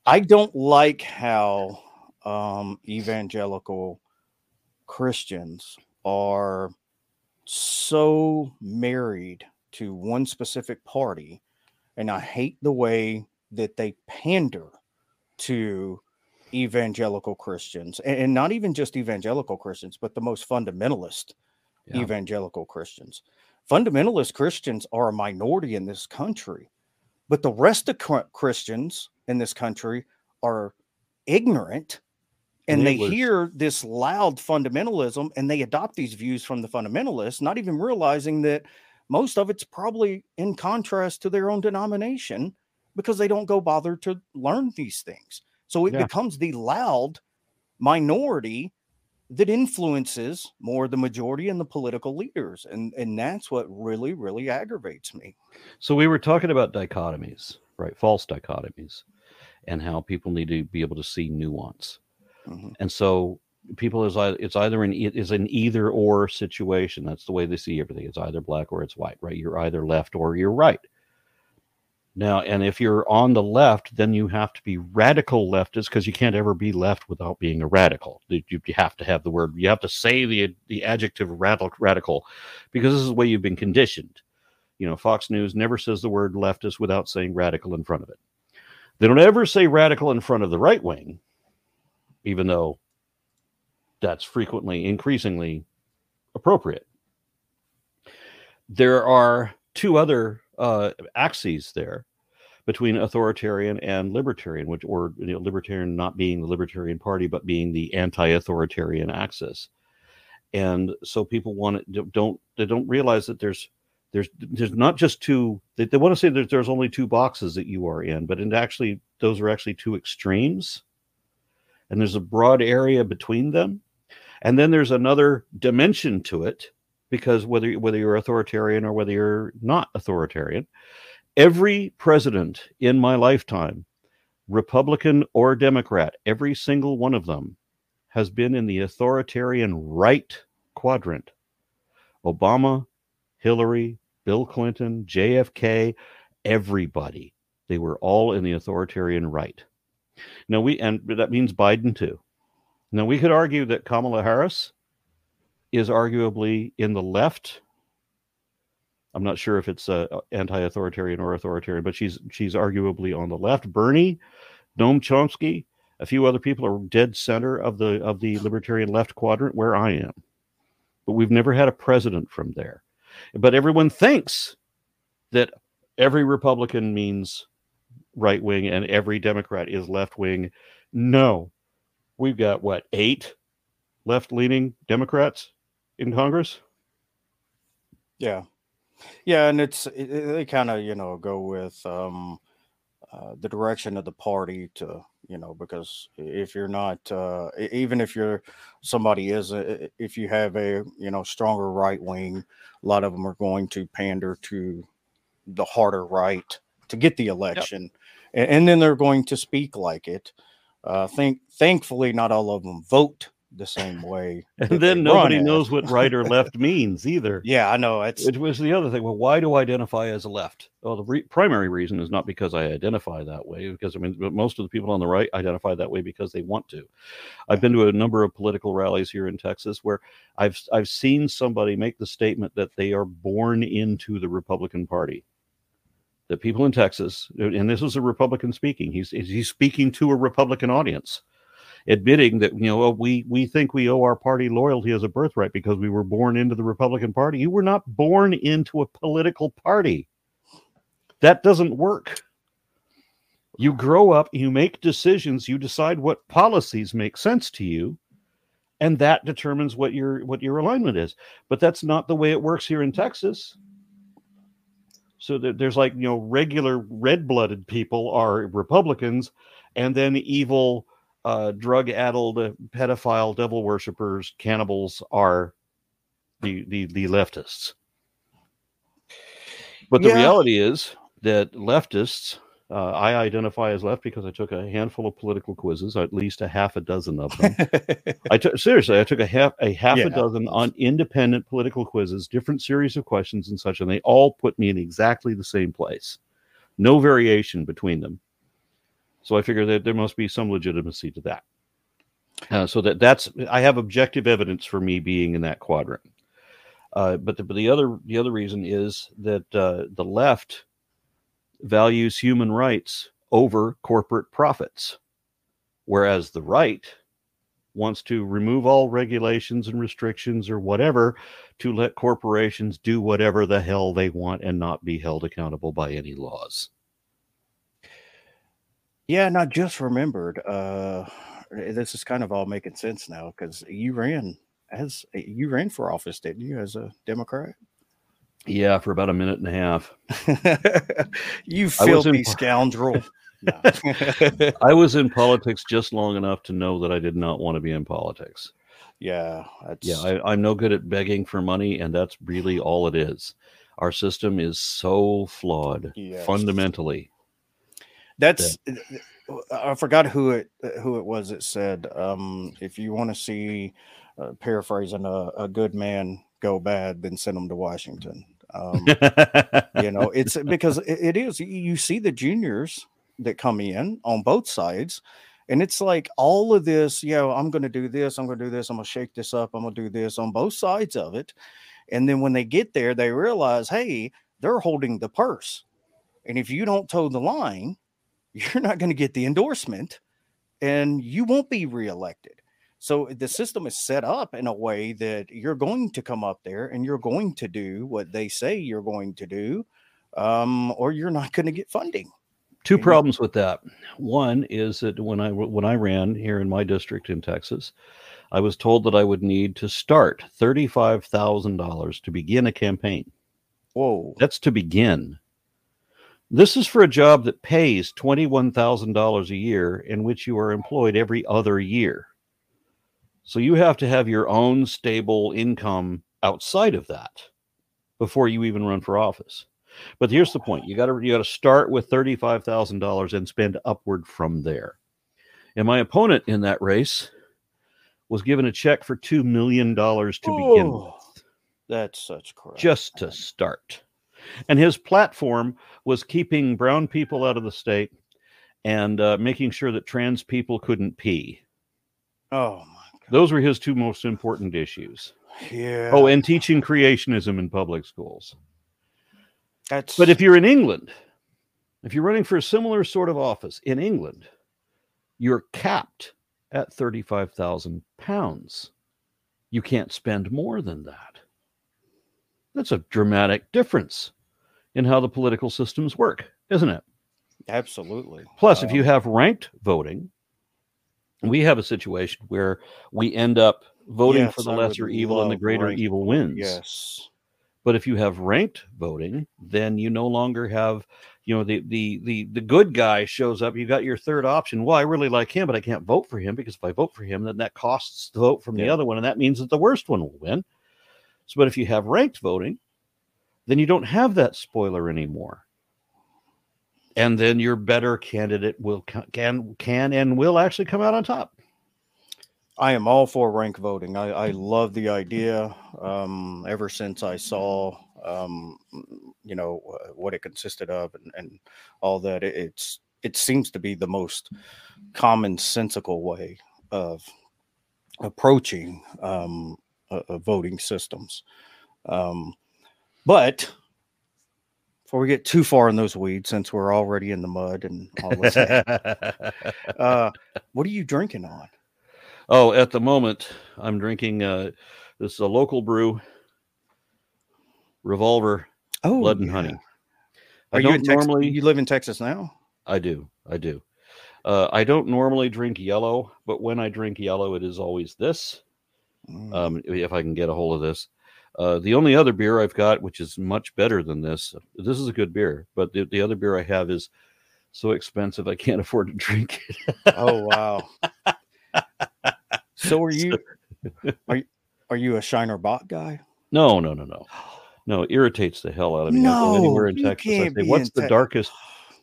S1: I don't like how um, evangelical Christians are so married to one specific party, and I hate the way that they pander to evangelical Christians, and, not even just evangelical Christians, but the most fundamentalist yeah. evangelical Christians. Fundamentalist Christians are a minority in this country, but the rest of Christians in this country are ignorant and, and they was... hear this loud fundamentalism and they adopt these views from the fundamentalists, not even realizing that most of it's probably in contrast to their own denomination because they don't go bother to learn these things. So it yeah. becomes the loud minority that influences more the majority and the political leaders. And, and that's what really, really aggravates me.
S3: So we were talking about dichotomies, right? False dichotomies, and how people need to be able to see nuance. Mm-hmm. And so people is it's either an is an either or situation. That's the way they see everything. It's either black or it's white, right? You're either left or you're right. Now, and if you're on the left, then you have to be radical leftist because you can't ever be left without being a radical. You, you have to have the word, you have to say the, the adjective radical, radical because this is the way you've been conditioned. You know, Fox News never says the word leftist without saying radical in front of it. They don't ever say radical in front of the right wing, even though that's frequently, increasingly appropriate. There are two other uh, axes there between authoritarian and libertarian, which or you know, libertarian not being the libertarian party, but being the anti-authoritarian axis. And so people want to don't they don't realize that there's there's there's not just two they, they want to say that there's only two boxes that you are in, but in actually those are actually two extremes. And there's a broad area between them. And then there's another dimension to it because whether whether you're authoritarian or whether you're not authoritarian, every president in my lifetime, Republican or Democrat, every single one of them has been in the authoritarian right quadrant. Obama, Hillary, Bill Clinton, JFK, everybody. They were all in the authoritarian right. Now we and that means Biden too. Now we could argue that Kamala Harris is arguably in the left. I'm not sure if it's uh, anti-authoritarian or authoritarian, but she's she's arguably on the left. Bernie, Noam Chomsky, a few other people are dead center of the of the libertarian left quadrant where I am. But we've never had a president from there. But everyone thinks that every Republican means right wing and every Democrat is left wing. No, we've got what eight left leaning Democrats in Congress.
S1: Yeah, yeah, and it's it, they kind of you know go with um, uh, the direction of the party to you know because if you're not uh, even if you're somebody is a, if you have a you know stronger right wing, a lot of them are going to pander to the harder right to get the election, yep. and, and, then they're going to speak like it. Uh, think thankfully not all of them vote the same way.
S3: And then nobody knows what right or left means either.
S1: Yeah, I know. It's...
S3: It was the other thing. Well, why do I identify as a left? Well, the re- primary reason is not because I identify that way, because I mean, most of the people on the right identify that way because they want to. I've been to a number of political rallies here in Texas where I've I've seen somebody make the statement that they are born into the Republican Party. That people in Texas, and this is a Republican speaking, he's he's speaking to a Republican audience admitting that you know we we think we owe our party loyalty as a birthright because we were born into the Republican Party. You were not born into a political party. That doesn't work. You grow up, you make decisions, you decide what policies make sense to you, and that determines what your what your alignment is. But that's not the way it works here in Texas. So there's like you know regular red-blooded people are Republicans, and then evil uh, drug-addled uh, pedophile devil worshippers, cannibals are the the, the leftists. But the yeah. reality is that leftists, uh, I identify as left because I took a handful of political quizzes, at least a half a dozen of them. I took seriously, I took a half a half yeah. a dozen on independent political quizzes, different series of questions and such, and they all put me in exactly the same place. No variation between them. So I figure that there must be some legitimacy to that. Uh, so that that's I have objective evidence for me being in that quadrant. Uh, but the, but the other the other reason is that uh, the left values human rights over corporate profits, whereas the right wants to remove all regulations and restrictions or whatever to let corporations do whatever the hell they want and not be held accountable by any laws.
S1: Yeah, and I just remembered. Uh, this is kind of all making sense now because you ran as you ran for office, didn't you, as a Democrat?
S3: Yeah, for about a minute and a half.
S1: you filthy in, scoundrel.
S3: I was in politics just long enough to know that I did not want to be in politics.
S1: Yeah,
S3: yeah, I, I'm no good at begging for money, and that's really all it is. Our system is so flawed yes. fundamentally
S1: that's yeah. I forgot who it who it was that said um, if you want to see uh, paraphrasing a, a, good man go bad, then send him to Washington. Um, you know, it's because it, it is you see the juniors that come in on both sides. And it's like all of this, you know, I'm going to do this, I'm going to do this, I'm going to shake this up, I'm going to do this on both sides of it. And then when they get there, they realize, hey, they're holding the purse. And if you don't toe the line, you're not going to get the endorsement and you won't be reelected. So the system is set up in a way that you're going to come up there and you're going to do what they say you're going to do, um, or you're not going to get funding.
S3: Two problems with that. One is that when I when I ran here in my district in Texas, I was told that I would need to start thirty five thousand dollars to begin a campaign.
S1: Whoa,
S3: that's to begin. This is for a job that pays twenty one thousand dollars a year, in which you are employed every other year. So you have to have your own stable income outside of that before you even run for office. But here's the point: you got to you got to start with thirty five thousand dollars and spend upward from there. And my opponent in that race was given a check for two million dollars to oh, begin with.
S1: That's such crap.
S3: Just to start. And his platform was keeping brown people out of the state and uh, making sure that trans people couldn't pee.
S1: Oh my God.
S3: Those were his two most important issues.
S1: Yeah.
S3: Oh, and teaching creationism in public schools.
S1: That's
S3: But if you're in England, if you're running for a similar sort of office in England, you're capped at 35,000 pounds. You can't spend more than that. That's a dramatic difference in how the political systems work, isn't it?
S1: Absolutely.
S3: Plus, um, if you have ranked voting, we have a situation where we end up voting yes, for the lesser evil and the greater ranked, evil wins.
S1: Yes.
S3: But if you have ranked voting, then you no longer have, you know, the the the the good guy shows up. You got your third option. Well, I really like him, but I can't vote for him because if I vote for him, then that costs the vote from yeah. the other one, and that means that the worst one will win. So, but if you have ranked voting, then you don't have that spoiler anymore. And then your better candidate will can can and will actually come out on top.
S1: I am all for rank voting. I, I love the idea. Um, ever since I saw, um, you know, what it consisted of and, and all that, it, it's it seems to be the most commonsensical way of approaching um, uh, voting systems. Um, but before we get too far in those weeds, since we're already in the mud and all this, uh, what are you drinking on?
S3: Oh, at the moment, I'm drinking. Uh, this is a local brew, Revolver oh, Blood and yeah. Honey.
S1: Are I you in Texas? normally? You live in Texas now?
S3: I do. I do. Uh, I don't normally drink yellow, but when I drink yellow, it is always this. Mm. Um, if I can get a hold of this. Uh, the only other beer I've got, which is much better than this, this is a good beer, but the, the other beer I have is so expensive I can't afford to drink
S1: it. oh wow! So are you are you, are you a Shiner Bock guy?
S3: No, no, no, no. No, irritates the hell out of me.
S1: No,
S3: anywhere in Texas, I say, "What's the te- darkest?"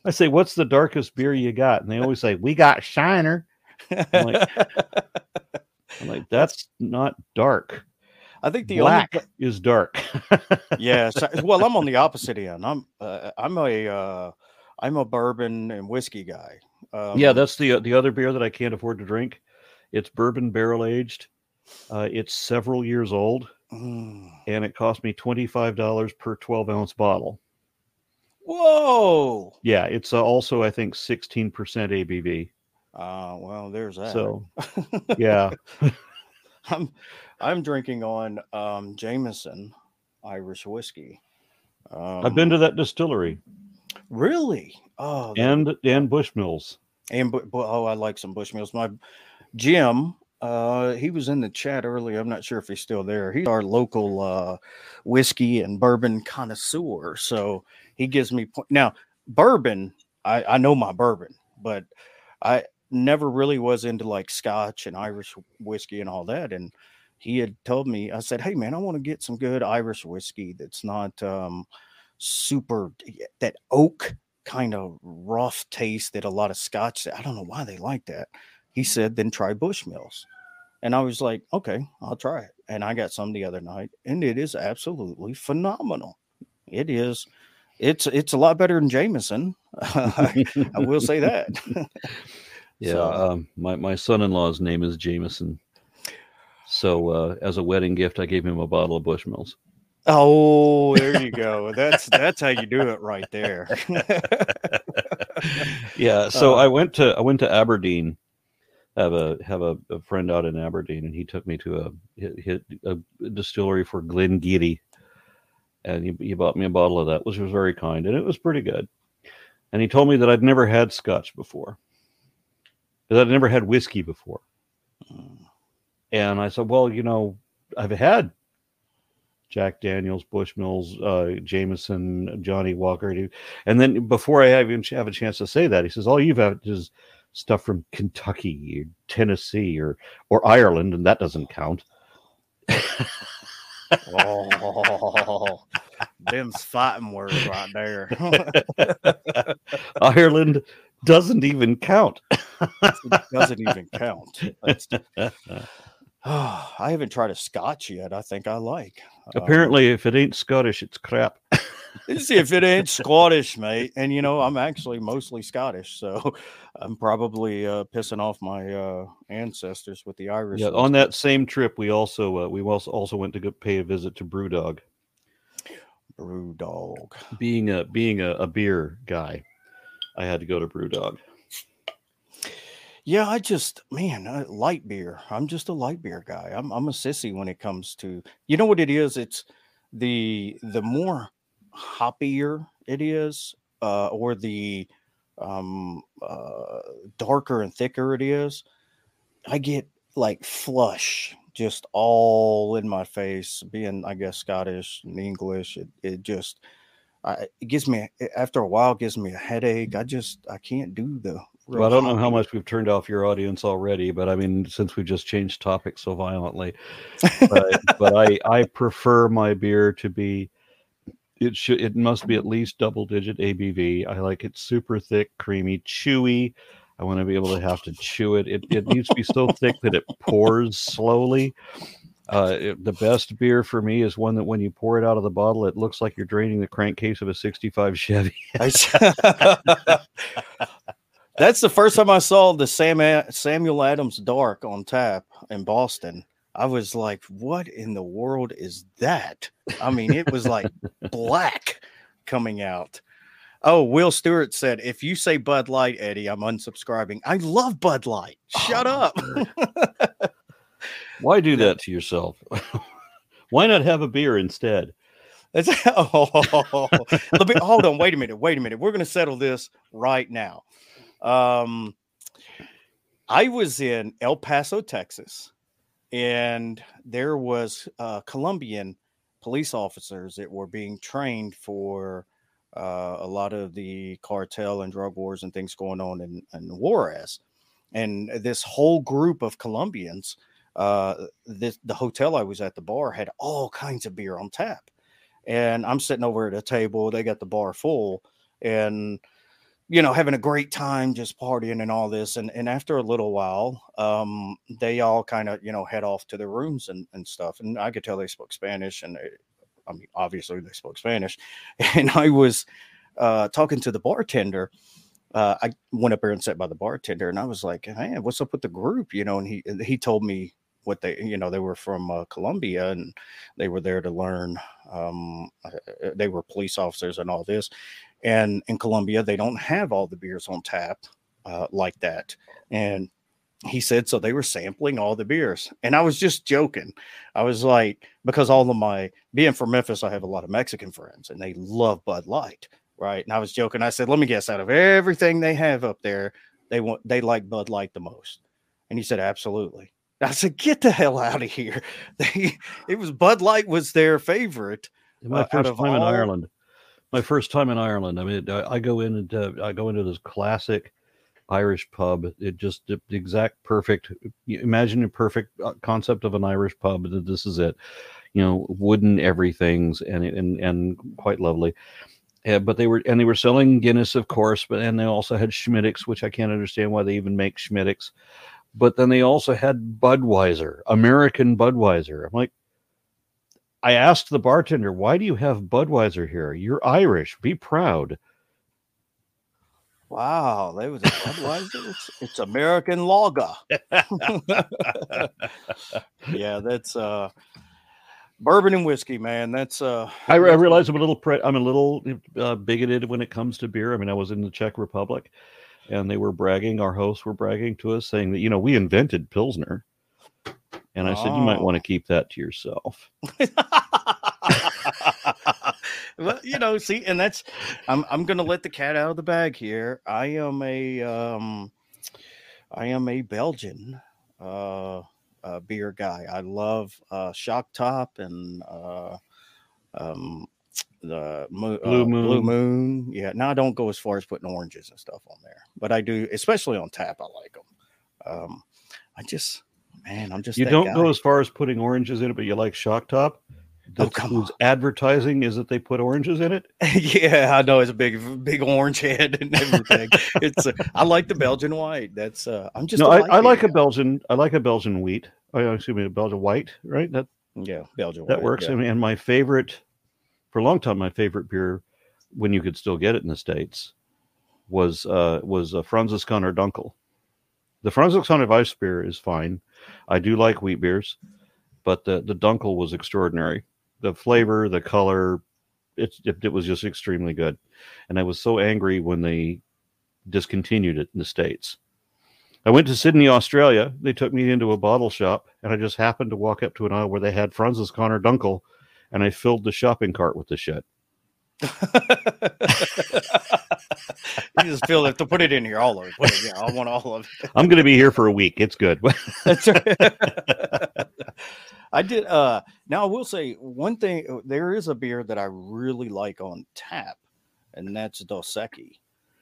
S3: I say, "What's the darkest beer you got?" And they always say, "We got Shiner." I'm like, I'm like "That's not dark."
S1: I think the
S3: black
S1: only...
S3: is dark.
S1: yes. Well, I'm on the opposite end. I'm uh, I'm a uh, I'm a bourbon and whiskey guy.
S3: Um, yeah, that's the the other beer that I can't afford to drink. It's bourbon barrel aged. Uh, it's several years old, mm. and it cost me twenty five dollars per twelve ounce bottle.
S1: Whoa!
S3: Yeah, it's uh, also I think sixteen percent ABV.
S1: Uh, well, there's that.
S3: So, yeah,
S1: I'm I'm drinking on um, Jameson Irish whiskey.
S3: Um, I've been to that distillery.
S1: Really? Oh,
S3: and and Bushmills.
S1: And oh, I like some Bushmills. My Jim, uh, he was in the chat earlier. I'm not sure if he's still there. He's our local uh, whiskey and bourbon connoisseur. So he gives me po- now bourbon. I, I know my bourbon, but I never really was into like Scotch and Irish whiskey and all that. And he had told me, I said, Hey man, I want to get some good Irish whiskey that's not um, super that oak kind of rough taste that a lot of Scotch. I don't know why they like that he said, then try Bushmills. And I was like, okay, I'll try it. And I got some the other night, and it is absolutely phenomenal. It is. It's it's a lot better than Jameson. I, I will say that.
S3: yeah, so, um, my my son-in-law's name is Jameson. So uh, as a wedding gift, I gave him a bottle of Bushmills.
S1: Oh, there you go. That's that's how you do it right there.
S3: yeah. So
S1: Uh,
S3: I went to I went to Aberdeen. Have a have a, a friend out in Aberdeen, and he took me to a hit, a distillery for Glengarry, and he, he bought me a bottle of that, which was very kind, and it was pretty good. And he told me that I'd never had Scotch before, that I'd never had whiskey before. And I said, well, you know, I've had Jack Daniels, Bushmills, uh, Jameson, Johnnie Walker. And then before I even have a chance to say that, he says, all you've had is stuff from Kentucky, or Tennessee, or or Ireland, and that doesn't count.
S1: oh, them's fighting words right there.
S3: Ireland doesn't even count.
S1: it doesn't even count. That's- I haven't tried a Scotch yet. I think I like. Um,
S3: Apparently, if it ain't Scottish, it's crap.
S1: See if it ain't Scottish, mate. And you know, I'm actually mostly Scottish, so I'm probably uh, pissing off my uh, ancestors with the Irish.
S3: Yeah, on that same trip, we also uh, we also also went to go pay a visit to Brewdog.
S1: Brewdog.
S3: Being a being a, a beer guy, I had to go to Brewdog.
S1: Yeah, I just man, uh, light beer. I'm just a light beer guy. I'm I'm a sissy when it comes to you know what it is. It's the the more hoppier it is, uh, or the um uh darker and thicker it is, I get like flush just all in my face. Being I guess Scottish and English, it it just I, it gives me after a while gives me a headache. I just I can't do the.
S3: Well, I don't know how much we've turned off your audience already, but I mean, since we just changed topics so violently, but, but I I prefer my beer to be. It should. It must be at least double digit ABV. I like it super thick, creamy, chewy. I want to be able to have to chew it. It it needs to be so thick that it pours slowly. Uh, it- the best beer for me is one that when you pour it out of the bottle, it looks like you're draining the crankcase of a '65 Chevy.
S1: That's the first time I saw the Sam Samuel Adams Dark on tap in Boston. I was like, "What in the world is that?" I mean, it was like black coming out. Oh, Will Stewart said, "If you say Bud Light, Eddie, I'm unsubscribing." I love Bud Light. Shut
S3: Oh,
S1: up.
S3: Why do that to yourself? Why not have a beer instead?
S1: It's, oh, me hold on. Wait a minute. Wait a minute. We're going to settle this right now. Um, I was in El Paso, Texas, and there was uh, Colombian police officers that were being trained for uh, a lot of the cartel and drug wars and things going on in, in Juarez. And this whole group of Colombians, uh, this, the hotel I was at, the bar had all kinds of beer on tap and I'm sitting over at a table. They got the bar full, and you know, having a great time, just partying and all this. And and after a little while, um, they all kind of you know head off to their rooms and and stuff. And I could tell they spoke Spanish, and it, I mean, obviously they spoke Spanish. And I was uh, talking to the bartender. Uh, I went up there and sat by the bartender, and I was like, "Hey, what's up with the group?" You know, and he he told me what they you know they were from uh, Colombia and they were there to learn um, uh, they were police officers and all this and in Colombia they don't have all the beers on tap uh, like that and he said so they were sampling all the beers and I was just joking I was like because all of my being from Memphis I have a lot of Mexican friends and they love Bud Light right and I was joking I said let me guess out of everything they have up there they want they like Bud Light the most and he said absolutely I said, "Get the hell out of here!" They, it was Bud Light was their favorite.
S3: My
S1: Uh,
S3: first time in Ireland. My first time in Ireland. I mean, I, I go in and uh, I go into this classic Irish pub. It just the exact perfect. Imagine a perfect uh, concept of an Irish pub. th- This is it. You know, wooden everything's and and and quite lovely. Yeah, but they were and they were selling Guinness, of course, but and they also had Smithwick's, which I can't understand why they even make Smithwick's. But then they also had Budweiser, American Budweiser. I'm like, I asked the bartender, why do you have Budweiser here? You're Irish. Be proud.
S1: Wow, that was Budweiser. it's, it's American lager. yeah, that's uh bourbon and whiskey, man. That's uh.
S3: I, I realize I'm a little pre- I'm a little uh, bigoted when it comes to beer. I mean, I was in the Czech Republic, and they were bragging. Our hosts were bragging to us, saying that you know we invented pilsner, and I said you might
S1: Oh.
S3: want to keep that to yourself.
S1: well, you know, see, and that's I'm I'm gonna let the cat out of the bag here. I am a um I am a Belgian uh, uh beer guy. I love uh shock top and uh um the mo-
S3: Blue
S1: uh, blue
S3: Moon.
S1: moon. Yeah, now I don't go as far as putting oranges and stuff on there, but I do, especially on tap. I like them. Um, I just, man, I'm just
S3: You don't
S1: guy.
S3: go as far as putting oranges in it, but you like shock top.
S1: Oh,
S3: That's
S1: come
S3: whose advertising is that they put oranges in it.
S1: yeah, I know it's a big, big orange head and everything. it's uh, I like the Belgian white. That's uh, I'm just
S3: no, I, I like a. Belgian. I like a Belgian wheat. Oh, excuse me, a Belgian white. Right, that
S1: yeah Belgian
S3: that
S1: white,
S3: works.
S1: yeah.
S3: I mean, and my favorite for a long time, my favorite beer, when you could still get it in the states, was uh, was uh, Franziskaner Dunkel. The Franziskaner Weiss beer is fine. I do like wheat beers, but the the Dunkel was extraordinary. The flavor, the color, it, it it was just extremely good, and I was so angry when they discontinued it in the states. I went to Sydney, Australia. They took me into a bottle shop, and I just happened to walk up to an aisle where they had Franziskaner Dunkel, and I filled the shopping cart with the shit.
S1: you just feel it to put it in here all of it. It, yeah, I want all of it.
S3: I'm going to be here for a week. It's good.
S1: That's right. I did. Uh, now I will say one thing. uh, There is a beer that I really like on tap, and that's Dos Equis.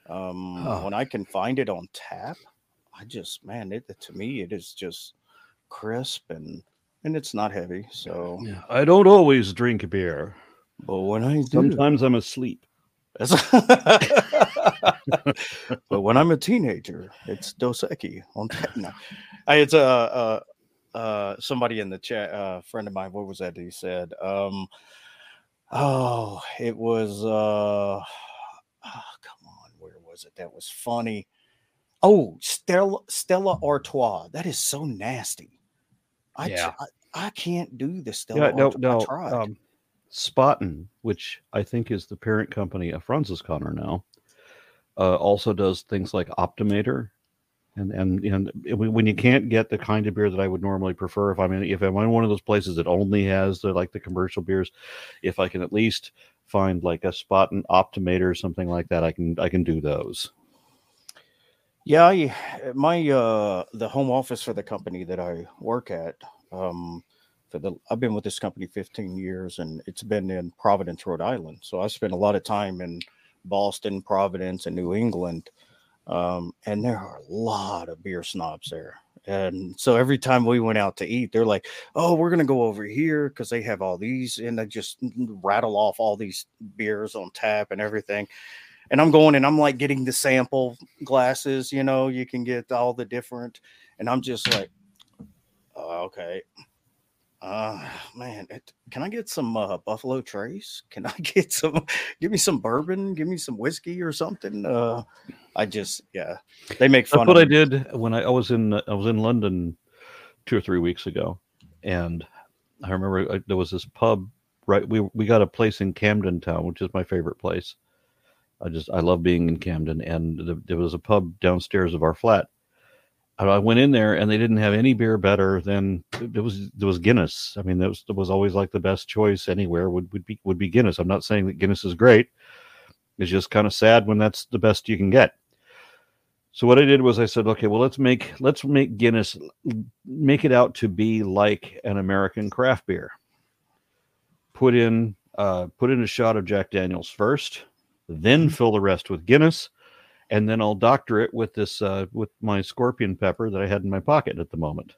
S1: Um,
S3: Oh.
S1: When I can find it on tap, I just man, it to me it is just crisp and and it's not heavy. So,
S3: I don't always drink beer.
S1: but when I do,
S3: Sometimes I'm asleep.
S1: But when I'm a teenager, it's Dos Equis on. No, I, it's a uh, uh, somebody in the chat, uh, friend of mine. What was that? He said, um, "Oh, it was. Uh, oh, come on, where was it? That was funny. Oh, Stella Stella Artois. That is so nasty. I
S3: Yeah.
S1: I, I can't do the stuff.
S3: Yeah, no, no.
S1: tried.
S3: Um, Spaten, which I think is the parent company of Franziskaner now, uh, also does things like Optimator. And, and and when when you can't get the kind of beer that I would normally prefer, if I'm in if I'm in one of those places that only has the like the commercial beers, if I can at least find like a Spaten Optimator or something like that, I can I can do those.
S1: Yeah, I, my uh the home office for the company that I work at, um for the I've been with this company 15 years and it's been in Providence, Rhode Island. So I spent a lot of time in Boston, Providence, and New England. Um, and there are a lot of beer snobs there. And so every time we went out to eat, they're like, "Oh, we're gonna go over here because they have all these," and they just rattle off all these beers on tap and everything. And I'm going and I'm like getting the sample glasses, you know, you can get all the different, and I'm just like, "Oh, okay, uh, man, it, can I get some uh, Buffalo Trace? Can I get some? Give me some bourbon. Give me some whiskey or something. Uh, I just, yeah, they make fun.
S3: That's what I did when I, I was in I was in London two or three weeks ago, and I remember I, there was this pub right. We we got a place in Camden Town, which is my favorite place. I just I love being in Camden, and the, there was a pub downstairs of our flat. I went in there, and they didn't have any beer better than it was. There was Guinness. I mean, that was, that was always like the best choice anywhere. Would would be would be Guinness. I'm not saying that Guinness is great. It's just kind of sad when that's the best you can get. So what I did was I said, okay, well let's make let's make Guinness make it out to be like an American craft beer. Put in uh, put in a shot of Jack Daniels first, then fill the rest with Guinness, and then I'll doctor it with this uh, with my scorpion pepper that I had in my pocket at the moment.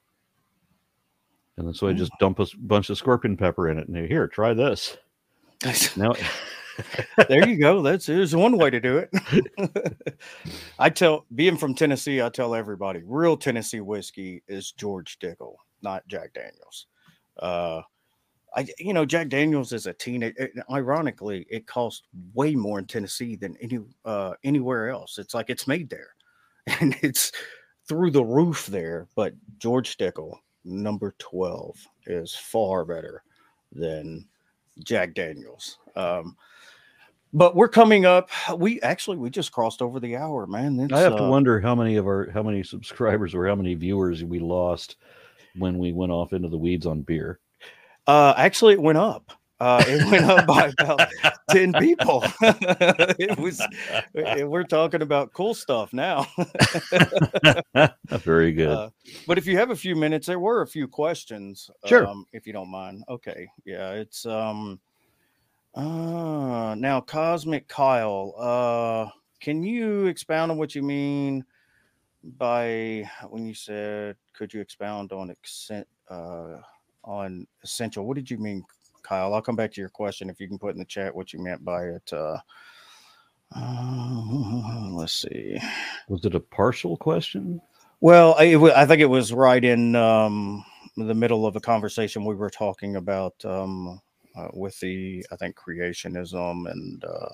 S3: And then so I just dump a bunch of scorpion pepper in it, and here, try this. Now,
S1: there you go. That's there's one way to do it. I tell, being from Tennessee, I tell everybody, real Tennessee whiskey is George Dickel, not Jack Daniels. Uh, I, you know, Jack Daniels is a teenage. Ironically, it costs way more in Tennessee than any uh, anywhere else. It's like it's made there, and it's through the roof there. But George Dickel, number twelve, is far better than Jack Daniels. Um, but we're coming up. We actually we just crossed over the hour, man. It's,
S3: I have to
S1: uh,
S3: wonder how many of our how many subscribers or how many viewers we lost when we went off into the weeds on beer.
S1: Uh, actually, it went up. Uh, it went up by about ten people. it was. We're talking about cool stuff now.
S3: Very good.
S1: Uh, but if you have a few minutes, there were a few questions.
S3: Sure.
S1: Um, if you don't mind. Okay. Yeah. It's um. Uh, now Cosmic Kyle. Uh, can you expound on what you mean by when you said? Could you expound on accent? Uh, on essential. What did you mean, Kyle? I'll come back to your question if you can put in the chat what you meant by it. Uh, uh, let's see.
S3: Was it a partial question?
S1: Well, I, it I think it was right in um, the middle of a conversation we were talking about um, uh, with the, I think, creationism and uh,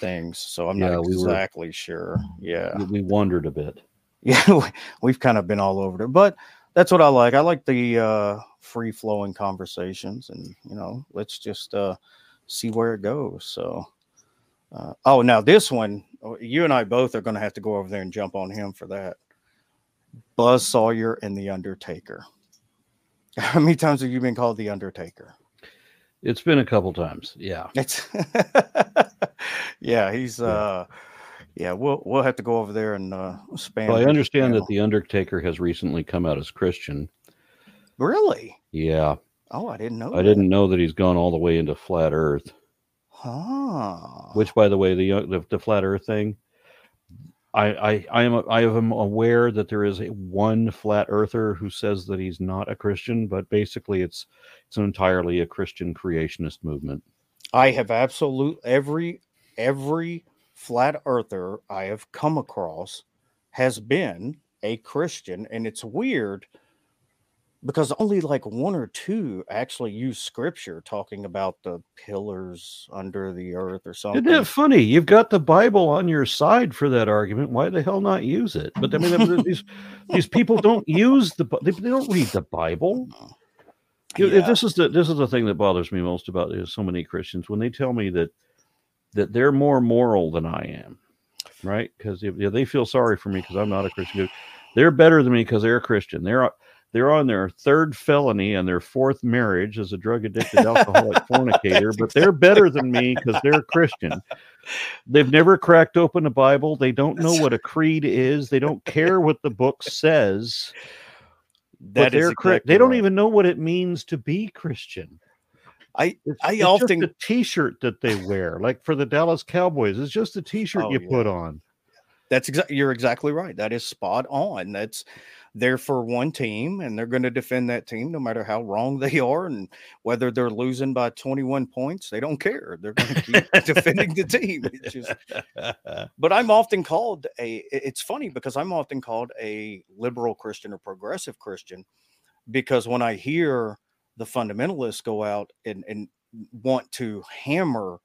S1: things. So I'm
S3: Yeah,
S1: not
S3: we were-
S1: exactly sure. Yeah.
S3: We- wondered a bit.
S1: Yeah. we- We've kind of been all over it, but that's what I like. I like the uh, free flowing conversations and, you know, let's just uh, see where it goes. So, uh, oh, now this one, you and I both are going to have to go over there and jump on him for that. Buzz Sawyer and the Undertaker. How many times have you been called the Undertaker?
S3: It's been a couple times. Yeah.
S1: It's yeah, he's uh yeah, we'll we'll have to go over there and uh spam.
S3: Well, I understand that the Undertaker has recently come out as Christian.
S1: really.
S3: Yeah.
S1: Oh, I didn't know.
S3: I
S1: that.
S3: didn't know that he's gone all the way into flat Earth.
S1: Huh.
S3: Which, by the way, the uh, the, the flat Earth thing, I I I am I am aware that there is a one flat Earther who says that he's not a Christian, but basically it's it's entirely a Christian creationist movement.
S1: I have absolute every every flat earther I have come across has been a Christian, and it's weird because only like one or two actually use scripture talking about the pillars under the earth or something.
S3: Isn't that funny? You've got the Bible on your side for that argument. Why the hell not use it? But I mean, these these people don't use the they, they don't read the Bible.
S1: Yeah.
S3: This is the this is the thing that bothers me most about is so many Christians when they tell me that that they're more moral than I am, right? Because they feel sorry for me because I'm not a Christian. They're better than me because they're a Christian. They're they're on their third felony and their fourth marriage as a drug addicted alcoholic fornicator, but they're better than me because they're a Christian. They've never cracked open a Bible. They don't know what a creed is. They don't care what the book says. But
S1: That is
S3: they're
S1: exactly
S3: they don't
S1: right.
S3: even know what it means to be Christian.
S1: I
S3: It's,
S1: I
S3: it's
S1: often-
S3: just a T-shirt that they wear, like for the Dallas Cowboys. It's just a T-shirt
S1: Oh,
S3: you
S1: yeah.
S3: put on.
S1: That's exactly you're exactly right. That is spot on. That's they're for one team and they're going to defend that team no matter how wrong they are and whether they're losing by 21 points, they don't care. They're going to keep defending the team. It's just but I'm often called a. it's funny because I'm often called a liberal Christian or progressive Christian because when I hear the fundamentalists go out and, and want to hammer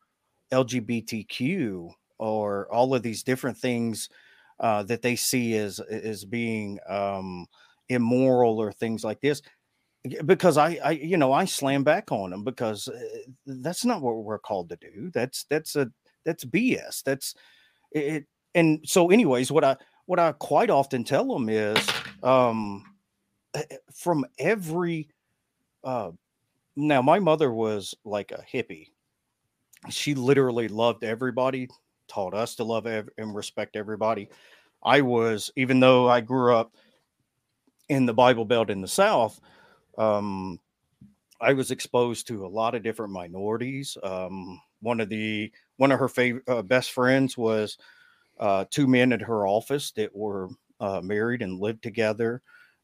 S1: LGBTQ or all of these different things uh, that they see as as being um, immoral or things like this, because I, I you know I slam back on them because uh, that's not what we're called to do. That's that's a that's BS. That's it. And so, anyways, what I what I quite often tell them is um, eh, eh, from every uh, now my mother was like a hippie. She literally loved everybody taught us to love ev- and respect everybody. I was even though i grew up in the bible belt in the south um, i was exposed to a lot of different minorities. Um, one of the one of her favorite uh, best friends was uh, two men at her office that were uh, married and lived together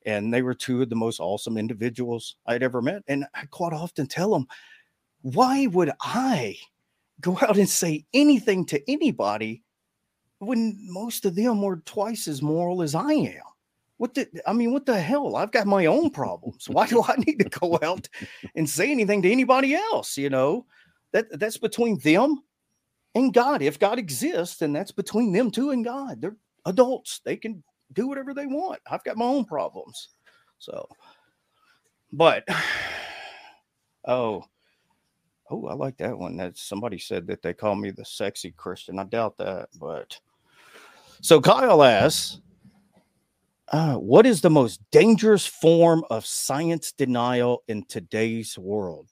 S1: and they were two of the most awesome individuals i'd ever met and i quite often tell them why would i go out and say anything to anybody when most of them were twice as moral as I am. What the I mean, what the hell? I've got my own problems. Why do I need to go out and say anything to anybody else? You know, that that's between them and God. If God exists, then that's between them two and God. They're adults. They can do whatever they want. I've got my own problems. So, but oh, Oh, I like that one. That somebody said that they call me the sexy Christian. I doubt that, but so Kyle asks, uh, what is the most dangerous form of science denial in today's world?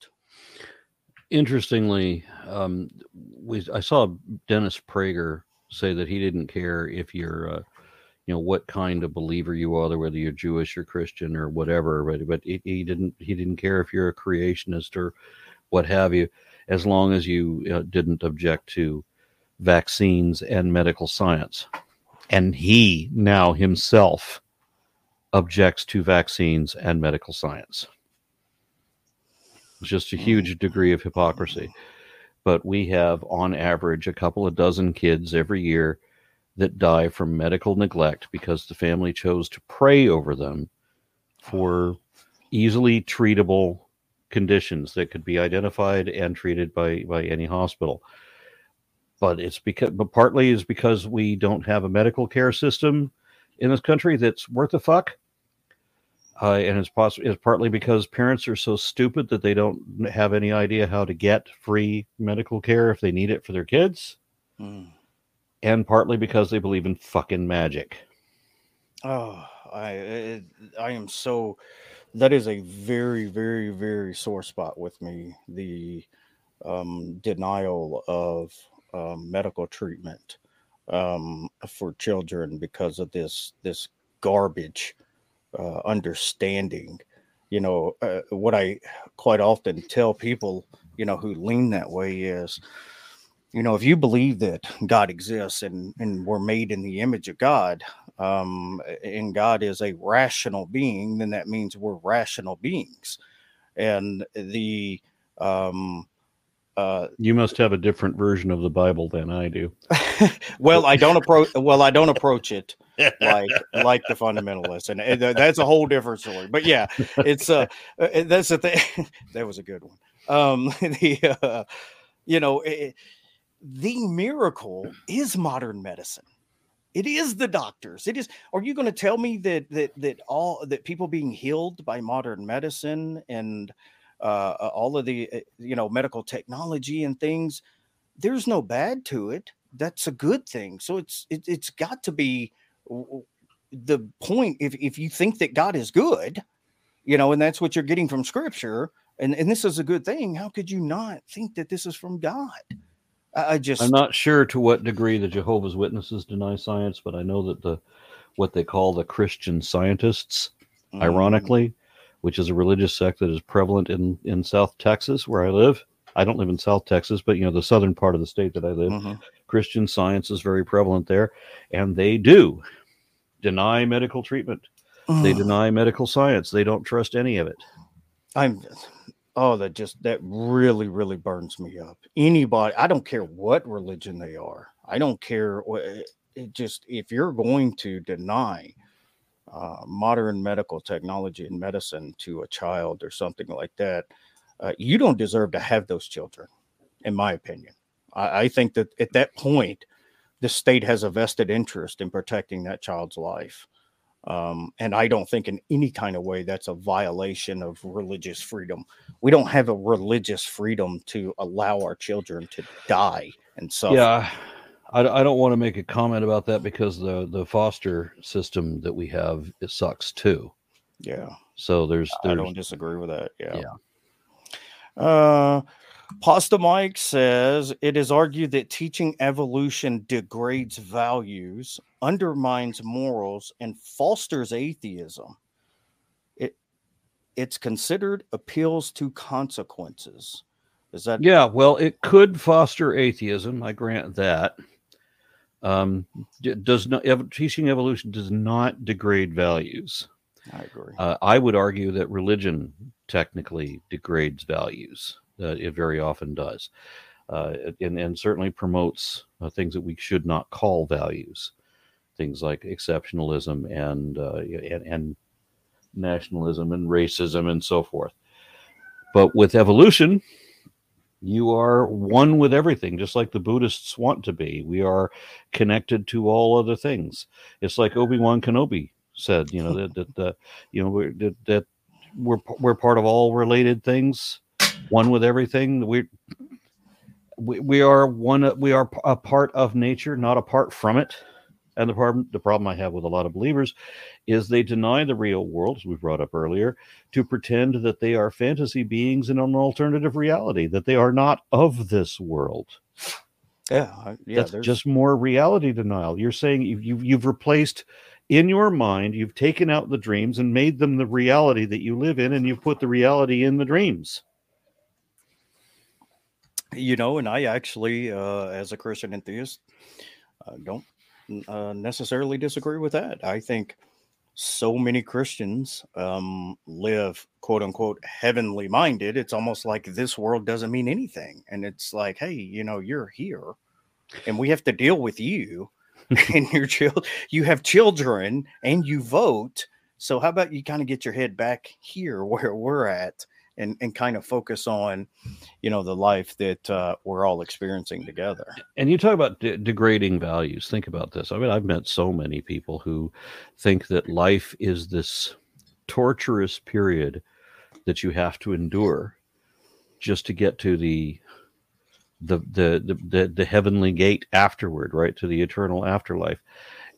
S3: Interestingly, um, we I saw Dennis Prager say that he didn't care if you're, uh, you know, what kind of believer you are, whether you're Jewish or Christian or whatever. But but he, he didn't he didn't care if you're a creationist or what have you, as long as you uh, didn't object to vaccines and medical science. And he now himself objects to vaccines and medical science. It's just a huge degree of hypocrisy. But we have, on average, a couple of dozen kids every year that die from medical neglect because the family chose to pray over them for easily treatable conditions that could be identified and treated by, by any hospital. But it's because, but partly is because we don't have a medical care system in this country that's worth a fuck uh, and it's possibly it's partly because parents are so stupid that they don't have any idea how to get free medical care if they need it for their kids, mm. And partly because they believe in fucking magic.
S1: Oh, I I am so that is a very very very sore spot with me. The um, denial of um, medical treatment um, for children because of this this garbage uh, understanding. You know, uh, what I quite often tell people, you know, who lean that way is, you know, if you believe that God exists and, and we're made in the image of God, um, and God is a rational being, then that means we're rational beings. And the, um,
S3: uh, you must have a different version of the Bible than I do.
S1: well, I don't approach. Well, I don't approach it like like the fundamentalists, and, and, that's a whole different story. But yeah, it's uh, uh that's the thing. that was a good one. Um, the uh, you know, it, the miracle is modern medicine. It is the doctors. It is. Are you going to tell me that that that all that people being healed by modern medicine and uh, uh, all of the uh, you know medical technology and things there's no bad to it that's a good thing so it's it, it's got to be the point if, if you think that god is good you know and that's what you're getting from scripture and, and this is a good thing how could you not think that this is from god i, just
S3: i'm not sure to what degree the jehovah's witnesses deny science but i know that the what they call the christian scientists mm. ironically which is a religious sect that is prevalent in in South Texas, where I live. I don't live in South Texas, but you know the southern part of the state that I live. Mm-hmm. Christian Science is very prevalent there, and they do deny medical treatment. Mm. They deny medical science. They don't trust any of it.
S1: I'm oh that just that really really burns me up. Anybody, I don't care what religion they are. I don't care what it just if you're going to deny uh, modern medical technology and medicine to a child or something like that, uh, you don't deserve to have those children, in my opinion. I, I, think that at that point, the state has a vested interest in protecting that child's life. Um, and I don't think in any kind of way that's a violation of religious freedom. We don't have a religious freedom to allow our children to die and so
S3: yeah I, I don't want to make a comment about that because the the foster system that we have it sucks too.
S1: Yeah.
S3: So there's, there's
S1: I don't disagree with that. Yeah. Yeah. Uh, Pasta Mike says it is argued that teaching evolution degrades values, undermines morals, and fosters atheism. It it's considered appeals to consequences. Is that
S3: yeah? Well, it could foster atheism. I grant that. Um, does not ev- teaching evolution does not degrade values.
S1: I agree.
S3: Uh, I would argue that religion technically degrades values. Uh, it very often does, uh, and, and certainly promotes uh, things that we should not call values, things like exceptionalism and, uh, and and nationalism and racism and so forth. But with evolution, you are one with everything, just like the Buddhists want to be. We are connected to all other things. It's like Obi Wan Kenobi said, you know that that, that you know we're, that, that we're we're part of all related things. One with everything. We we, we are one. We are a part of nature, not apart from it. And the problem, the problem I have with a lot of believers is they deny the real world, as we brought up earlier, to pretend that they are fantasy beings in an alternative reality, that they are not of this world.
S1: Yeah, yeah.
S3: That's just more reality denial. You're saying you've, you've, you've replaced in your mind, you've taken out the dreams and made them the reality that you live in, and you've put the reality in the dreams.
S1: You know, and I actually, uh, as a Christian enthusiast, uh, don't uh, necessarily disagree with that. I think so many Christians um, live quote unquote heavenly minded. It's almost like this world doesn't mean anything. And it's like, hey, you know, you're here and we have to deal with you and your child. You have children and you vote. So how about you kind of get your head back here where we're at and and kind of focus on you know the life that uh, we're all experiencing together.
S3: And you talk about de- degrading values. Think about this. I mean i've met so many people who think that life is this torturous period that you have to endure just to get to the the the the, the, the heavenly gate afterward right to the eternal afterlife.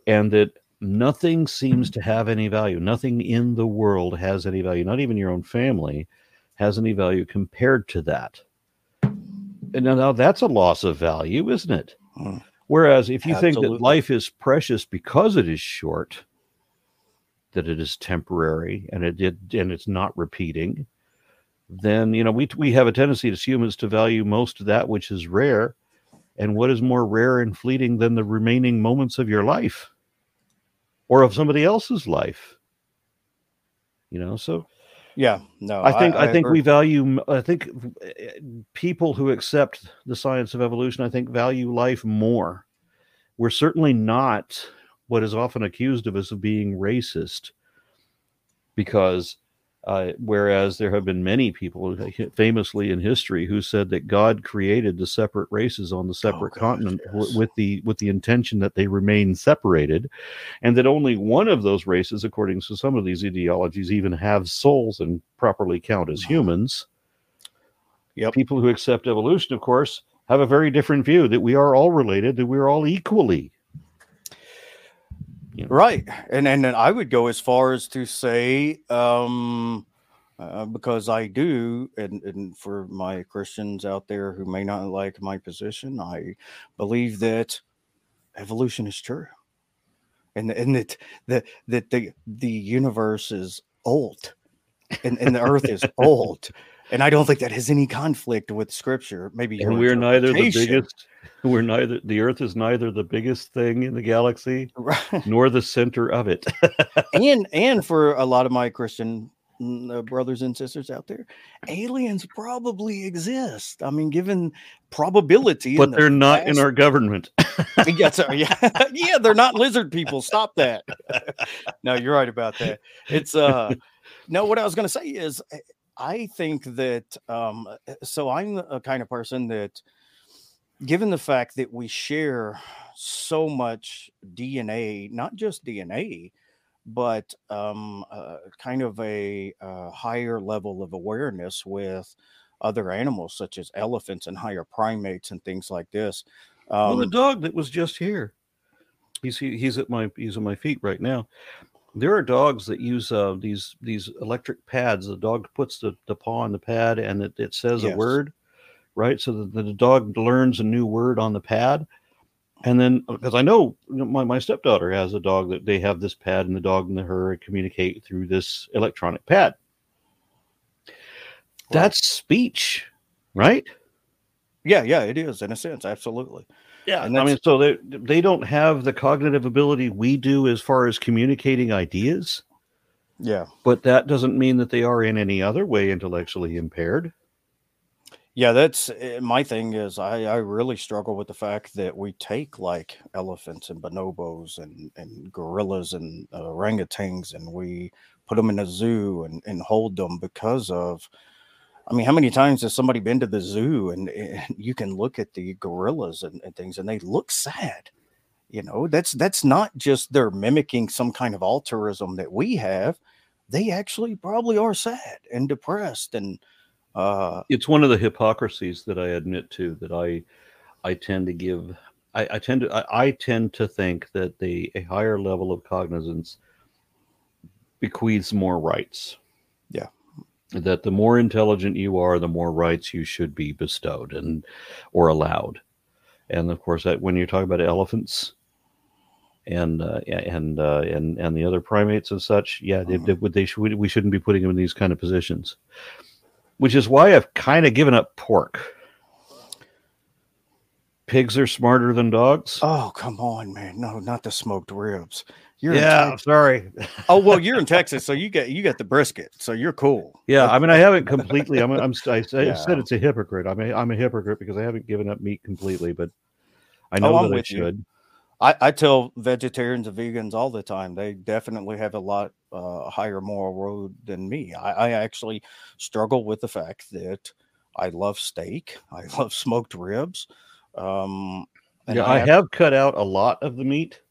S3: And that nothing seems to have any value. Nothing in the world has any value. Not even your own family has any value compared to that. And now that's a loss of value, isn't it? Hmm. Whereas if you Absolutely. think that life is precious because it is short, that it is temporary and it, it and it's not repeating, then you know we we have a tendency as humans to value most of that which is rare, and what is more rare and fleeting than the remaining moments of your life, or of somebody else's life. You know, so
S1: yeah, no.
S3: I think I, I think we value. I think eh, people who accept the science of evolution, I think, value life more. We're certainly not what is often accused of us of being racist, because uh, whereas there have been many people, famously in history, who said that God created the separate races on the oh, separate oh, continent yes. with the with the intention that they remain separated, and that only one of those races, according to some of these ideologies, even have souls and properly count as humans. Yep. People who accept evolution, of course, have a very different view that we are all related, that we're all equally
S1: you know? Right, and and I would go as far as to say, um, uh, because I do, and, and for my Christians out there who may not like my position, I believe that evolution is true, and and that that that the the universe is old, and, and the Earth is old, and I don't think that has any conflict with Scripture. Maybe
S3: and we're neither the biggest we're neither the earth is neither the biggest thing in the galaxy right. nor the center of it.
S1: And and for a lot of my christian mm, uh, brothers and sisters out there aliens probably exist. I mean given probability
S3: but they're the not past, in our government.
S1: Yeah, sorry, yeah. Yeah they're not lizard people. Stop that. No you're right about that. It's uh no what i was going to say is eh, i think that um eh, so i'm a kind of person that given the fact that we share so much DNA, not just DNA, but um, uh, kind of a, a, uh, higher level of awareness with other animals such as elephants and higher primates and things like this.
S3: Um, well, the um dog that was just here, he's he's at my he's at my feet right now. There are dogs that use uh, these these electric pads. The dog puts the, the paw on the pad and it, it says yes. a word right? So that the dog learns a new word on the pad. And then, because I know my, my stepdaughter has a dog that they have this pad, and the dog and the her communicate through this electronic pad. That's speech, right?
S1: Yeah, yeah, it is in a sense, absolutely.
S3: Yeah, I mean, so they they don't have the cognitive ability we do as far as communicating ideas.
S1: Yeah,
S3: but that doesn't mean that they are in any other way intellectually impaired.
S1: Yeah, that's eh, my thing is I, I really struggle with the fact that we take like elephants and bonobos and, and gorillas and uh, orangutans and we put them in a zoo and, and hold them because of I mean, how many times has somebody been to the zoo and, and you can look at the gorillas and, and things and they look sad. You know, that's that's not just they're mimicking some kind of altruism that we have. They actually probably are sad and depressed and Uh,
S3: it's one of the hypocrisies that I admit to that I I tend to give I, I tend to I, I tend to think that the a higher level of cognizance bequeaths more rights.
S1: Yeah.
S3: That the more intelligent you are, the more rights you should be bestowed and or allowed. And of course, that when you talk about elephants and uh, and uh, and and the other primates and such, yeah, they, they, they should, we shouldn't be putting them in these kind of positions. Which is why I've kind of given up pork. Pigs are smarter than dogs.
S1: oh, come on, man! No, not the smoked ribs. You're
S3: yeah, I'm sorry.
S1: oh well, you're in Texas, so you get you got the brisket, so you're cool.
S3: Yeah, I mean, I haven't completely. I'm. I'm. I, said- I
S1: Yeah.
S3: said it's a hypocrite. I'm. A, I'm a hypocrite because I haven't given up meat completely, but I know
S1: Oh,
S3: that I
S1: you.
S3: should.
S1: I, I tell vegetarians and vegans all the time they definitely have a lot uh, higher moral road than me. I, I actually struggle with the fact that I love steak, I love smoked ribs. Um, and
S3: Yeah, I have cut out a lot of the meat,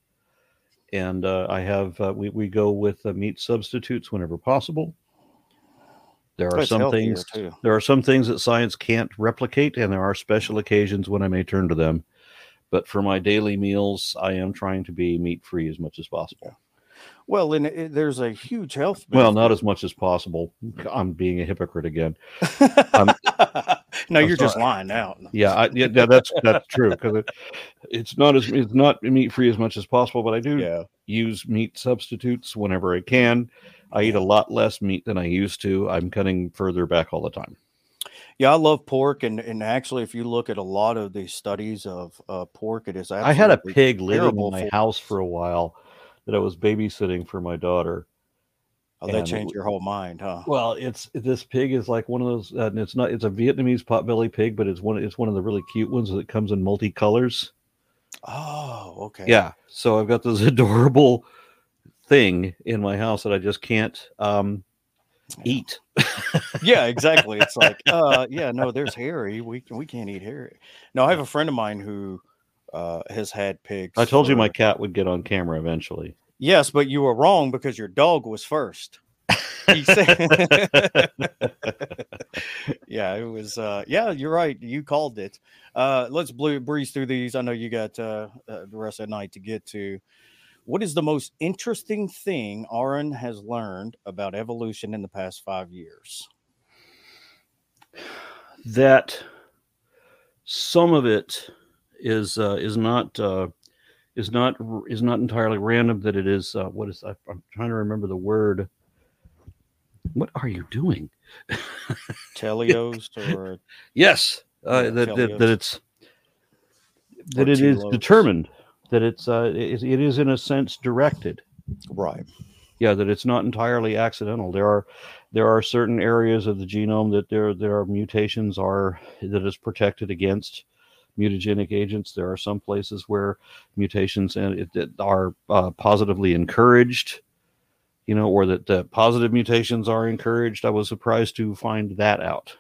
S3: and uh, I have. Uh, we we go with uh, meat substitutes whenever possible. There are some things.
S1: too.
S3: There are some things that science can't replicate, and there are special occasions when I may turn to them. But for my daily meals, I am trying to be meat free as much as possible.
S1: Well, and it, there's a huge health.
S3: Well, not as much as possible. I'm being a hypocrite again.
S1: no,
S3: I'm
S1: you're just lying out.
S3: Yeah, I, yeah, yeah, that's that's true because it, it's not as it's not meat free as much as possible. But I do
S1: Yeah.
S3: use meat substitutes whenever I can. I eat a lot less meat than I used to. I'm cutting further back all the time.
S1: Yeah, I love pork, and and actually, if you look at a lot of these studies of uh, pork, it is.
S3: I had a pig living in my house for a while that I was babysitting for my daughter.
S1: Oh, that changed your whole mind, huh?
S3: Well, it's this pig is like one of those. Uh, and it's not. It's a Vietnamese potbelly pig, but it's one. It's one of the really cute ones that comes in multicolors.
S1: Oh, okay.
S3: Yeah. So I've got this adorable thing in my house that I just can't um, eat.
S1: yeah, exactly. It's like, uh, yeah, no, there's Harry. We we can't eat Harry. No, I have a friend of mine who uh has had pigs.
S3: I told you my cat would get on camera eventually.
S1: yes, but you were wrong because your dog was first. Yeah, it was. uh Yeah, you're right. You called it. Uh Let's blue, breeze through these. I know you got uh, uh, the rest of the night to get to. What is the most interesting thing Aron has learned about evolution in the past five years?
S3: That some of it is uh, is not uh, is not is not entirely random. That it is uh, what is I, I'm trying to remember the word. What are you doing?
S1: Telos or
S3: Yes, uh, that, that that it's that it is determined that it's uh, it, it is in a sense directed.
S1: right?
S3: yeah that it's not entirely accidental there are there are certain areas of the genome that there there are mutations are that is protected against mutagenic agents. There are some places where mutations and it, that are uh, positively encouraged you know or that uh, positive mutations are encouraged. I was surprised to find that out.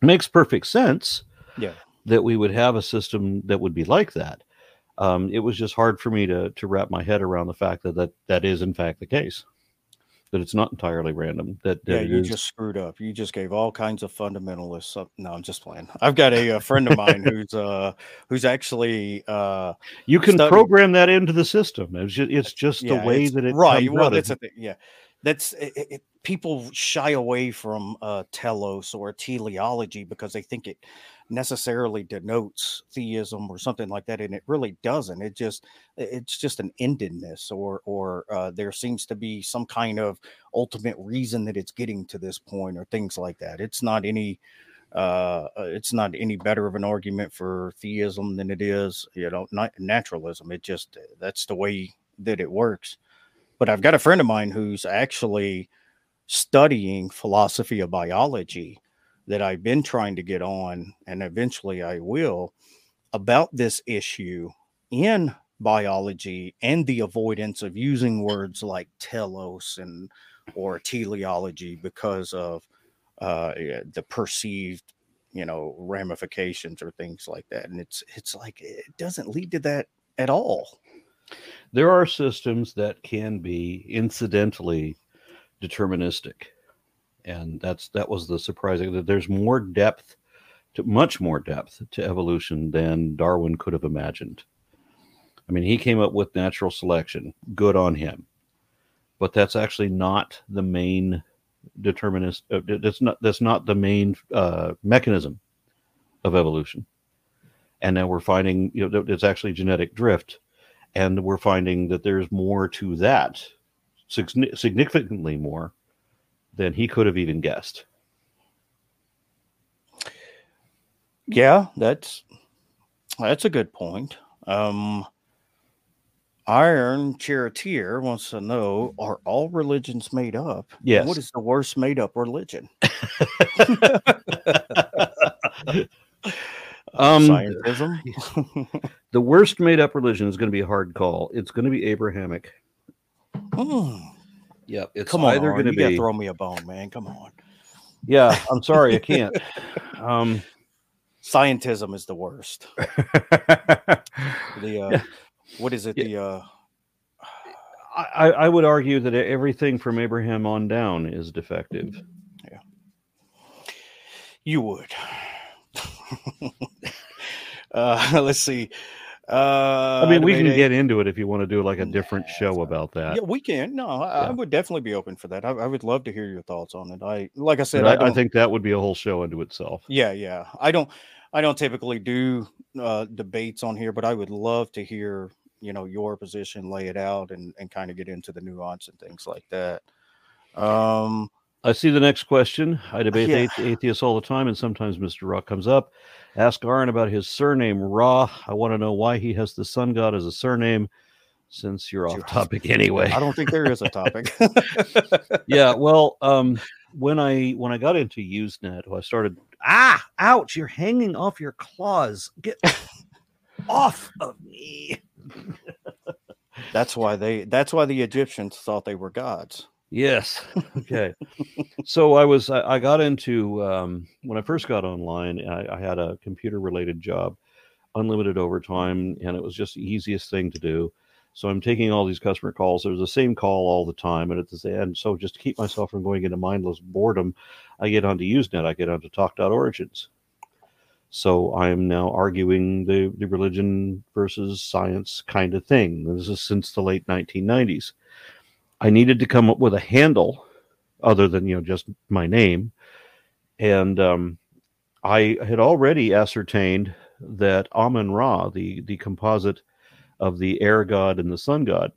S3: Makes perfect sense
S1: Yeah.
S3: that we would have a system that would be like that. Um, it was just hard for me to to wrap my head around the fact that that, that is in fact the case that it's not entirely random that, that
S1: Yeah, you
S3: is-
S1: just screwed up. You just gave all kinds of fundamentalists. Some, no, I'm just playing. I've got a, a friend of mine who's uh who's actually uh
S3: you can
S1: study-
S3: program that into the system it's just it's just
S1: yeah,
S3: the way that it
S1: right. Well, that's a thing. Yeah, that's it, it- people shy away from uh telos or teleology because they think it necessarily denotes theism or something like that, and it really doesn't. It just it's just an endedness, or or uh, there seems to be some kind of ultimate reason that it's getting to this point, or things like that. It's not any uh uh, it's not any better of an argument for theism than it is you know not naturalism it just that's the way that it works but i've got a friend of mine who's actually studying philosophy of biology that i've been trying to get on and eventually i will about this issue in biology and the avoidance of using words like telos and or teleology because of uh the perceived you know ramifications or things like that. And it's it's like it doesn't lead to that at all.
S3: There are systems that can be incidentally deterministic and that's that was the surprising that there's more depth to much more depth to evolution than Darwin could have imagined. I mean, he came up with natural selection. Good on him. But that's actually not the main determinist. Uh, that's not that's not the main uh, mechanism of evolution. And now we're finding, you know, it's actually genetic drift, and we're finding that there's more to that, significantly more than he could have even guessed.
S1: Yeah, that's that's a good point. Um, Iron Charioteer wants to know: Are all religions made up?
S3: Yes.
S1: What is the worst made up religion?
S3: um,
S1: Scientism.
S3: the worst made up religion is going to be a hard call. It's going to be Abrahamic.
S1: Hmm.
S3: Yep. It's
S1: Come on,
S3: either
S1: Aron,
S3: going to
S1: you gotta
S3: be.
S1: throw me a bone, man. Come on.
S3: Yeah, I'm sorry, I can't. Um,
S1: Scientism is the worst. The uh, what is it?
S3: Yeah.
S1: The uh,
S3: I, I would argue that everything from Abraham on down is defective.
S1: Yeah, you would. uh, let's see. Uh,
S3: I mean, we can get into it if you want to do like a different show about that.
S1: Yeah, we can. No, I, I would definitely be open for that. I, I would love to hear your thoughts on it. I, like I said,
S3: I,
S1: I,
S3: think that would be a whole show unto itself.
S1: Yeah, yeah. I don't. I don't typically do uh, debates on here, but I would love to hear you know your position, lay it out, and and kind of get into the nuance and things like that. Um,
S3: I see the next question. I debate
S1: Yeah.
S3: athe- atheists all the time, and sometimes Mr. Ra comes up. Ask Aron about his surname, Ra. I want to know why he has the sun god as a surname, since you're off
S1: You're
S3: topic anyway.
S1: I don't think there is a topic.
S3: yeah, well, um, when I when I got into Usenet, I started. Ah, ouch! You're hanging off your claws. Get off of me.
S1: that's why they. That's why the Egyptians thought they were gods.
S3: Yes. Okay. so I was I, I got into um, when I first got online. I, I had a computer related job, unlimited overtime, and it was just the easiest thing to do. So I'm taking all these customer calls. There's the same call all the time, and at the end, so just to keep myself from going into mindless boredom, I get onto Usenet. I get onto Talk.origins. So I am now arguing the, the religion versus science kind of thing. This is since the late 1990s. I needed to come up with a handle other than you know just my name, and um, I had already ascertained that Amun Ra, the the composite of the air god and the sun god,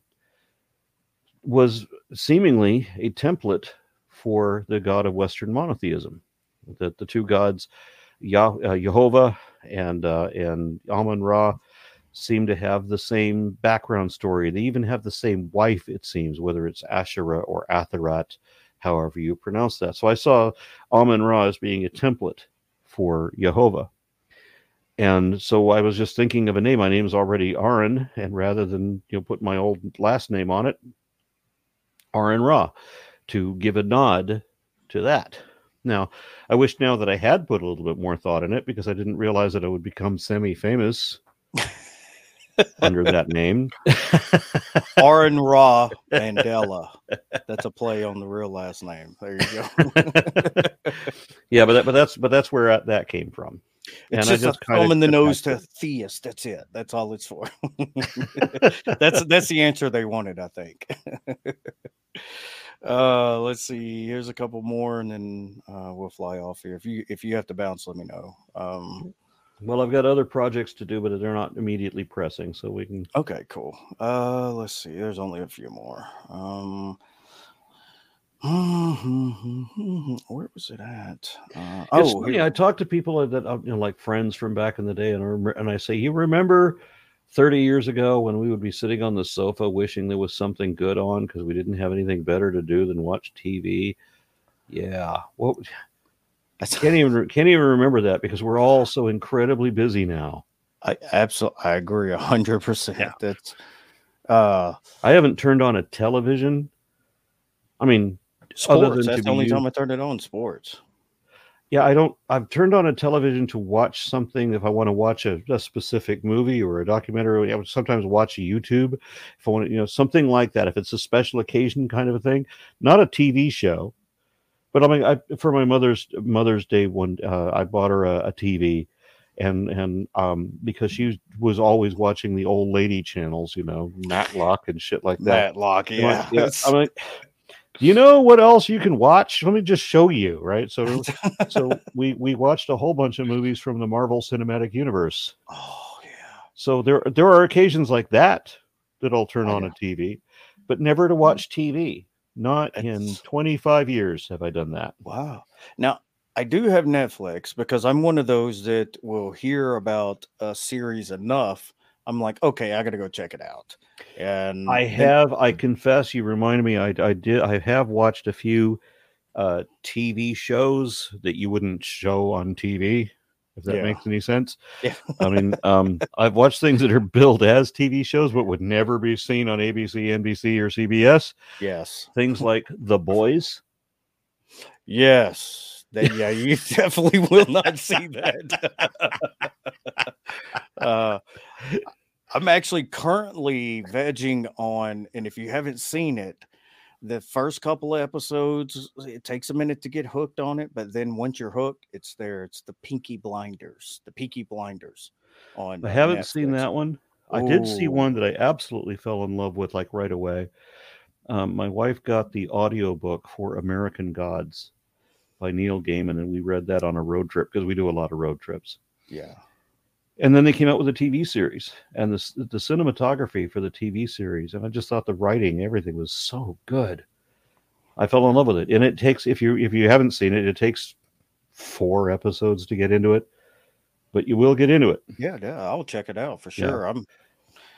S3: was seemingly a template for the god of Western monotheism. That the two gods, Yah- uh, Jehovah and uh, and Amun Ra, seem to have the same background story. They even have the same wife, it seems, whether it's Asherah or Atherat, however you pronounce that. So I saw Amun Ra as being a template for Jehovah. And so I was just thinking of a name. My name is already Aron, and rather than you know put my old last name on it, Aron Ra, to give a nod to that. Now, I wish now that I had put a little bit more thought in it because I didn't realize that I would become semi-famous under that name.
S1: Aron Ra Mandela. That's a play on the real last name. There you go.
S3: yeah, but that, but that's but that's where that came from.
S1: It's
S3: And I
S1: just,
S3: just
S1: a thumb in the nose to theist. That's it. That's all it's for. that's that's the answer they wanted, I think. uh, let's see. Here's a couple more, and then uh, we'll fly off here. If you if you have to bounce, let me know. Um,
S3: Well, I've got other projects to do, but they're not immediately pressing, so we can.
S1: okay, cool. Uh, let's see. There's only a few more. Um. Where was it at? Uh,
S3: It's
S1: oh,
S3: funny,
S1: here.
S3: I talk to people that you know, like friends from back in the day, and I remember, and I say, "You remember 30 years ago when we would be sitting on the sofa wishing there was something good on because we didn't have anything better to do than watch TV?" Yeah, what
S1: That's-
S3: can't even can't even remember that because we're all so incredibly busy now.
S1: I absolutely I agree a hundred percent. That's uh
S3: I haven't turned on a television. I mean, Other
S1: sports.
S3: than
S1: That's the only time I turned it on. Sports.
S3: yeah, I don't. I've turned on a television to watch something if I want to watch a, a specific movie or a documentary. I would sometimes watch YouTube if I want to, you know, something like that. If it's a special occasion kind of a thing, not a TV show, but I mean, I, for my mother's Mother's Day one, uh, I bought her a, a TV, and and um because she was always watching the old lady channels, you know, Matlock and shit like that.
S1: Matlock,
S3: like,
S1: yeah.
S3: I'm like, you know what else you can watch? Let me just show you, right? So, so we we watched a whole bunch of movies from the Marvel Cinematic Universe.
S1: oh yeah.
S3: So there there are occasions like that that I'll turn on
S1: yeah.
S3: a TV, but never to watch TV. Not in 25 years have I done that.
S1: Wow. Now, I do have Netflix because I'm one of those that will hear about a series enough. I'm like, okay, I got to go check it out. And
S3: I have, I confess, you reminded me. I, I did, I have watched a few uh, TV shows that you wouldn't show on TV, if that
S1: Yeah.
S3: makes any sense.
S1: Yeah.
S3: I mean, um, I've watched things that are billed as TV shows, but would never be seen on ABC, NBC, or CBS.
S1: yes,
S3: Things like The Boys.
S1: yes, yeah, you definitely will not see that. uh, I'm actually currently vegging on, and if you haven't seen it, the first couple of episodes, it takes a minute to get hooked on it, but then once you're hooked, it's there. It's the Pinky Blinders, the Peaky Blinders. On
S3: I
S1: uh,
S3: haven't seen that one. I did see one that I absolutely fell in love with, like right away. Um, my wife got the audiobook for American Gods by Neil Gaiman, and we read that on a road trip because we do a lot of road trips.
S1: Yeah,
S3: And then they came out with a TV series and the, the cinematography for the TV series. And I just thought the writing, everything was so good. I fell in love with it. And it takes, if you if you haven't seen it, it takes four episodes to get into it, but you will get into it.
S1: yeah, yeah. I'll check it out for
S3: Yeah.
S1: sure. I'm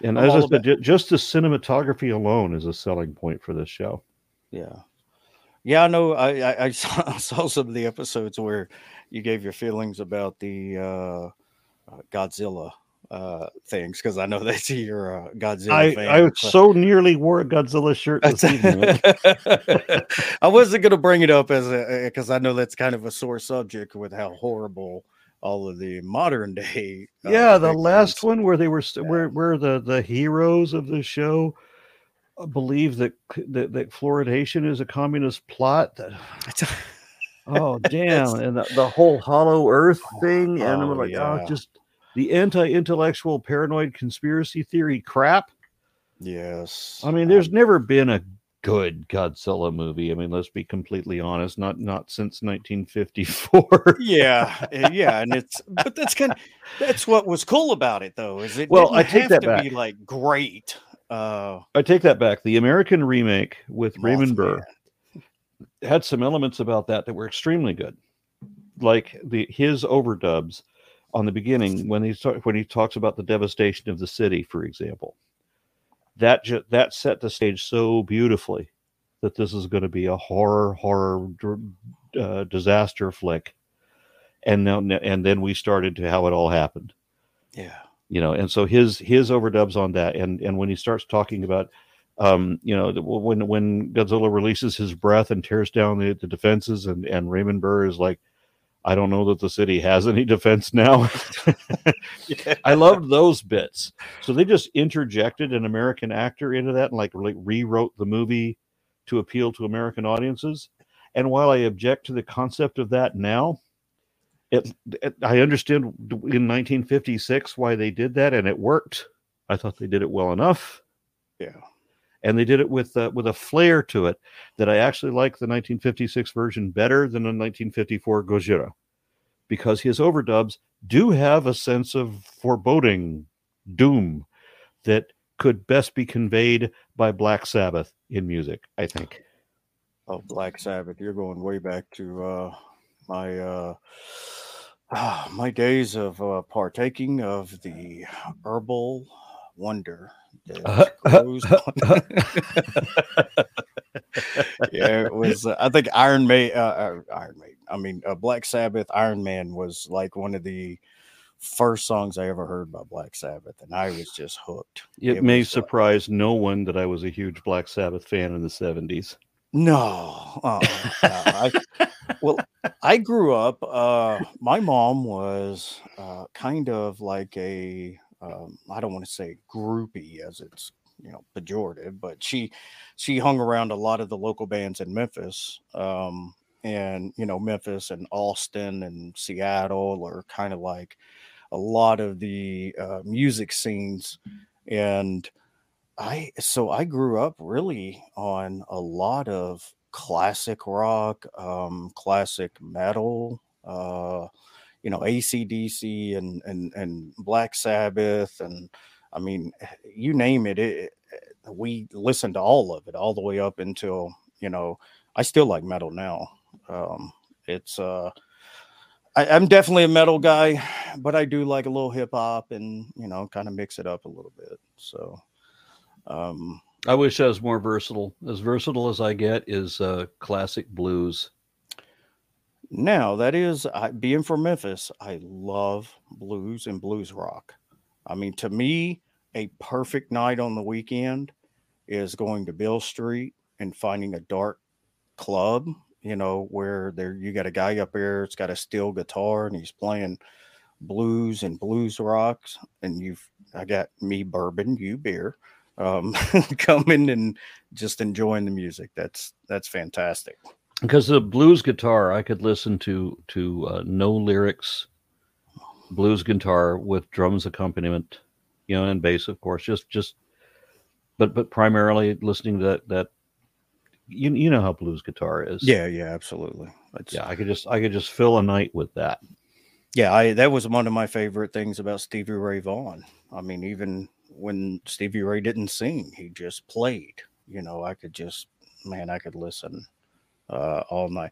S3: And
S1: I'm
S3: as I said,
S1: about-
S3: just the cinematography alone is a selling point for this show.
S1: Yeah. Yeah, I know. I, I, I saw, I saw some of the episodes where you gave your feelings about the uh, uh, Godzilla uh, things because I know that you're a Godzilla
S3: I,
S1: fan.
S3: I
S1: so-
S3: so nearly wore a Godzilla shirt this evening.
S1: I wasn't going to bring it up as a because I know that's kind of a sore subject with how horrible all of the modern day. uh,
S3: yeah, the last one where they were st-
S1: Yeah.
S3: where where the the heroes of the show uh, believe that that, that fluoridation is a communist plot. That, oh damn! And the, the whole Hollow Earth thing, and
S1: Oh,
S3: I'm like,
S1: yeah.
S3: oh, just the anti-intellectual paranoid conspiracy theory crap.
S1: yes.
S3: I mean, there's never been a good Godzilla movie. I mean, let's be completely honest. Not not since 1954.
S1: yeah uh, yeah and it's but that's kind of that's what was cool about it though is it
S3: Well, I take that
S1: to be
S3: back.
S1: like great uh
S3: I take that back. The American remake with Raymond Burr
S1: Mothman.
S3: Had some elements about that that were extremely good, like the his overdubs on the beginning when he when he talks about the devastation of the city, for example. That ju- that set the stage so beautifully that this is going to be a horror horror uh, disaster flick, and now and then we started to how it all happened.
S1: Yeah.
S3: You know and so his his overdubs on that and and when he starts talking about um you know the- when when godzilla releases his breath and tears down the, the defenses and and raymond burr is like i don't know that the city has any defense now.
S1: Yeah.
S3: I loved those bits. So they just interjected an american actor into that and like like rewrote the movie to appeal to american audiences. And while i object to the concept of that now it, it i understand in 1956 why they did that and it worked. I thought they did it well enough.
S1: Yeah
S3: and they did it with uh, with a flair to it that I actually like the 1956 version better than the 1954 Gojira because his overdubs do have a sense of foreboding doom that could best be conveyed by Black Sabbath in music I think.
S1: Oh black sabbath you're going way back to uh my uh my days of uh partaking of the herbal wonder yeah, it was. Uh, I think Iron May, uh, uh, Iron Maiden. I mean, uh, Black Sabbath. Iron Man was like one of the first songs I ever heard by Black Sabbath, and I was just hooked.
S3: it,
S1: It
S3: may surprise no one that I was a huge Black Sabbath fan in the 70s
S1: No, uh, I, well, I grew up. Uh, my mom was uh, kind of like a. Um, I don't want to say groupie, as it's you know pejorative, but she she hung around a lot of the local bands in Memphis. Um, and you know Memphis and Austin and Seattle are kind of like a lot of the uh, music scenes, and I so I grew up really on a lot of classic rock, um, classic metal, uh, you know, ACDC and and and Black Sabbath, and I mean, you name it, it we listened to all of it all the way up until you know I still like metal now. Um, it's uh, I, am definitely a metal guy, but I do like a little hip hop and you know kind of mix it up a little bit. So,
S3: um, I wish I was more versatile. As versatile as I get is uh, classic blues.
S1: Now that is I, being from Memphis. I love blues and blues rock. I mean, to me, a perfect night on the weekend is going to Beale Street and finding a dark club, you know, where there you got a guy up there, it's got a steel guitar and he's playing blues and blues rocks, and you've I got me bourbon, you beer, um, coming and just enjoying the music. That's that's fantastic.
S3: Because the blues guitar, I could listen to to uh, no lyrics, blues guitar with drums accompaniment, you know, and bass, of course. Just just but but primarily listening to that that you you know how blues guitar is.
S1: Yeah, yeah, absolutely.
S3: It's, yeah, I could just I could just fill a night with that.
S1: Yeah, I that was one of my favorite things about Stevie Ray Vaughan. I mean, even when Stevie Ray didn't sing, he just played. You know, I could just man, I could listen uh, all night.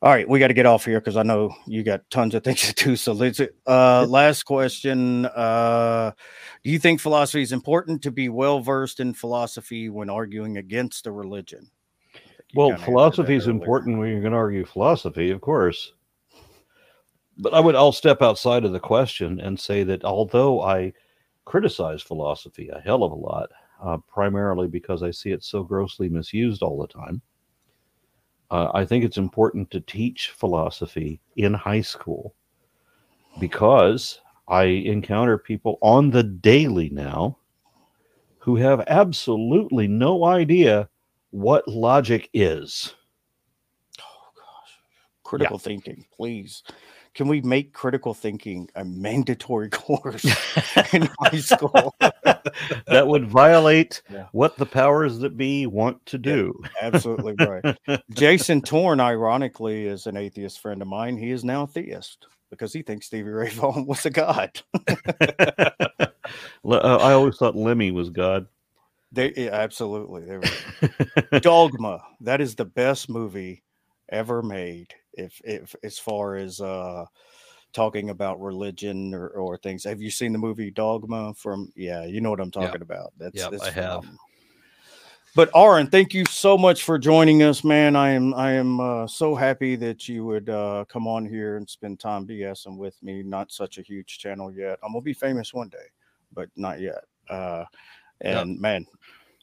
S1: All right, we got to get off here because I know you got tons of things to do. So let's. Uh, last question: uh, Do you think philosophy is important to be well versed in philosophy when arguing against a religion?
S3: Well, philosophy is important when you're going to argue philosophy, of course. But I would. I'll step outside of the question and say that although I criticize philosophy a hell of a lot, uh, primarily because I see it so grossly misused all the time uh, I think it's important to teach philosophy in high school because I encounter people on the daily now who have absolutely no idea what logic is.
S1: Oh, gosh. Critical yeah. thinking, please can we make critical thinking a mandatory course in high school?
S3: that would violate yeah. what the powers that be want to do.
S1: Yeah, absolutely right. Jason Torn, ironically, is an atheist friend of mine. He is now a theist because he thinks Stevie Ray Vaughan was a god.
S3: Uh, I always thought Lemmy was God.
S1: They yeah, absolutely. Dogma. That is the best movie ever made if if as far as uh talking about religion or, or things have you seen the movie dogma from yeah you know what i'm talking about
S3: that's yeah i have
S1: but Aron, thank you so much for joining us, man. I am I am uh, so happy that you would uh, come on here and spend time BSing with me. Not such a huge channel yet. I'm gonna be famous one day, but not yet. Uh, and yeah. man,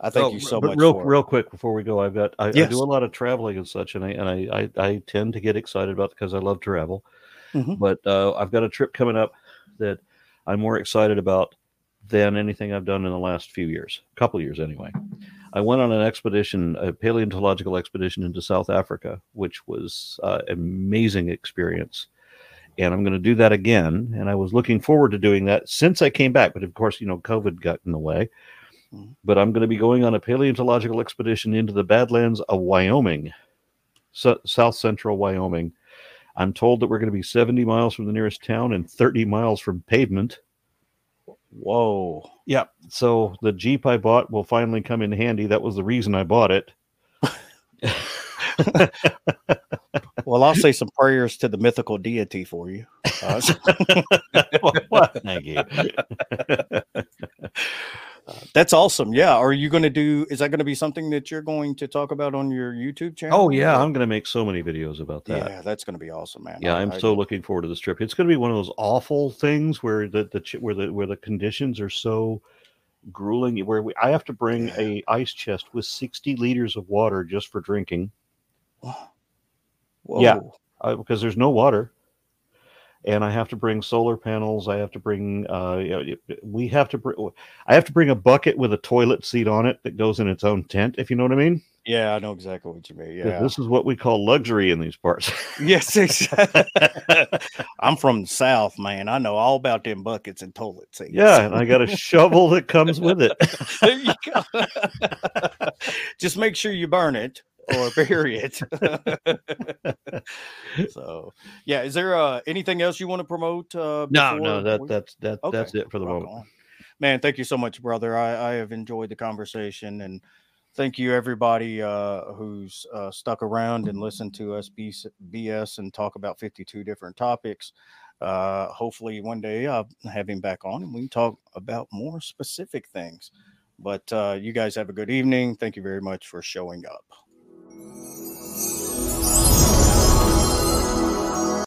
S1: I thank you so much.
S3: Real, real quick before we go, I've got I, yes. I, do a lot of traveling and such, and I and I I, I tend to get excited about because I love travel. Mm-hmm. But uh, I've got a trip coming up that I'm more excited about than anything I've done in the last few years, a couple years anyway. I went on an expedition, a paleontological expedition into South Africa, which was uh, an amazing experience. And I'm going to do that again. And I was looking forward to doing that since I came back. But of course, you know, COVID got in the way. But I'm going to be going on a paleontological expedition into the Badlands of Wyoming, so, south central Wyoming. I'm told that we're going to be 70 miles from the nearest town and 30 miles from pavement.
S1: Whoa.
S3: Yeah. So the Jeep I bought will finally come in handy. That was the reason I bought it.
S1: well, I'll say some prayers to the mythical deity for you. Uh,
S3: well, thank you.
S1: That's awesome. Yeah. Are you going to do, is that going to be something that you're going to talk about on your YouTube channel?
S3: Oh, yeah. I'm going to make so many videos about that.
S1: Yeah. That's going to be awesome, man.
S3: Yeah. I, am so looking forward to this trip. It's going to be one of those awful things where the, the, where the, where the conditions are so grueling, where we, I have to bring a ice chest with 60 liters of water just for drinking. Whoa. Yeah. Uh, because there's no water and I have to bring solar panels. I have to bring. Uh, you know, we have to. Bring, I have to bring a bucket with a toilet seat on it that goes in its own tent. If you know what I mean.
S1: Yeah, I know exactly what you mean. Yeah,
S3: This is what we call luxury in these parts.
S1: yes, exactly. I'm from the South, man. I know all about them buckets and toilet seats.
S3: yeah, and I got a shovel that comes with it.
S1: there you go. Just make sure you burn it or bury it. so, yeah. Is there uh, anything else you want to promote? Uh,
S3: No, no, that
S1: we-
S3: that's that
S1: Okay,
S3: that's it for the
S1: rock
S3: moment.
S1: on. Man, thank you so much, brother. I, I have enjoyed the conversation and thank you everybody uh, who's uh, stuck around and listened to us BS, and talk about 52 different topics. Uh, hopefully one day I'll have him back on and we can talk about more specific things. But uh, you guys have a good evening. Thank you very much for showing up. Thank you.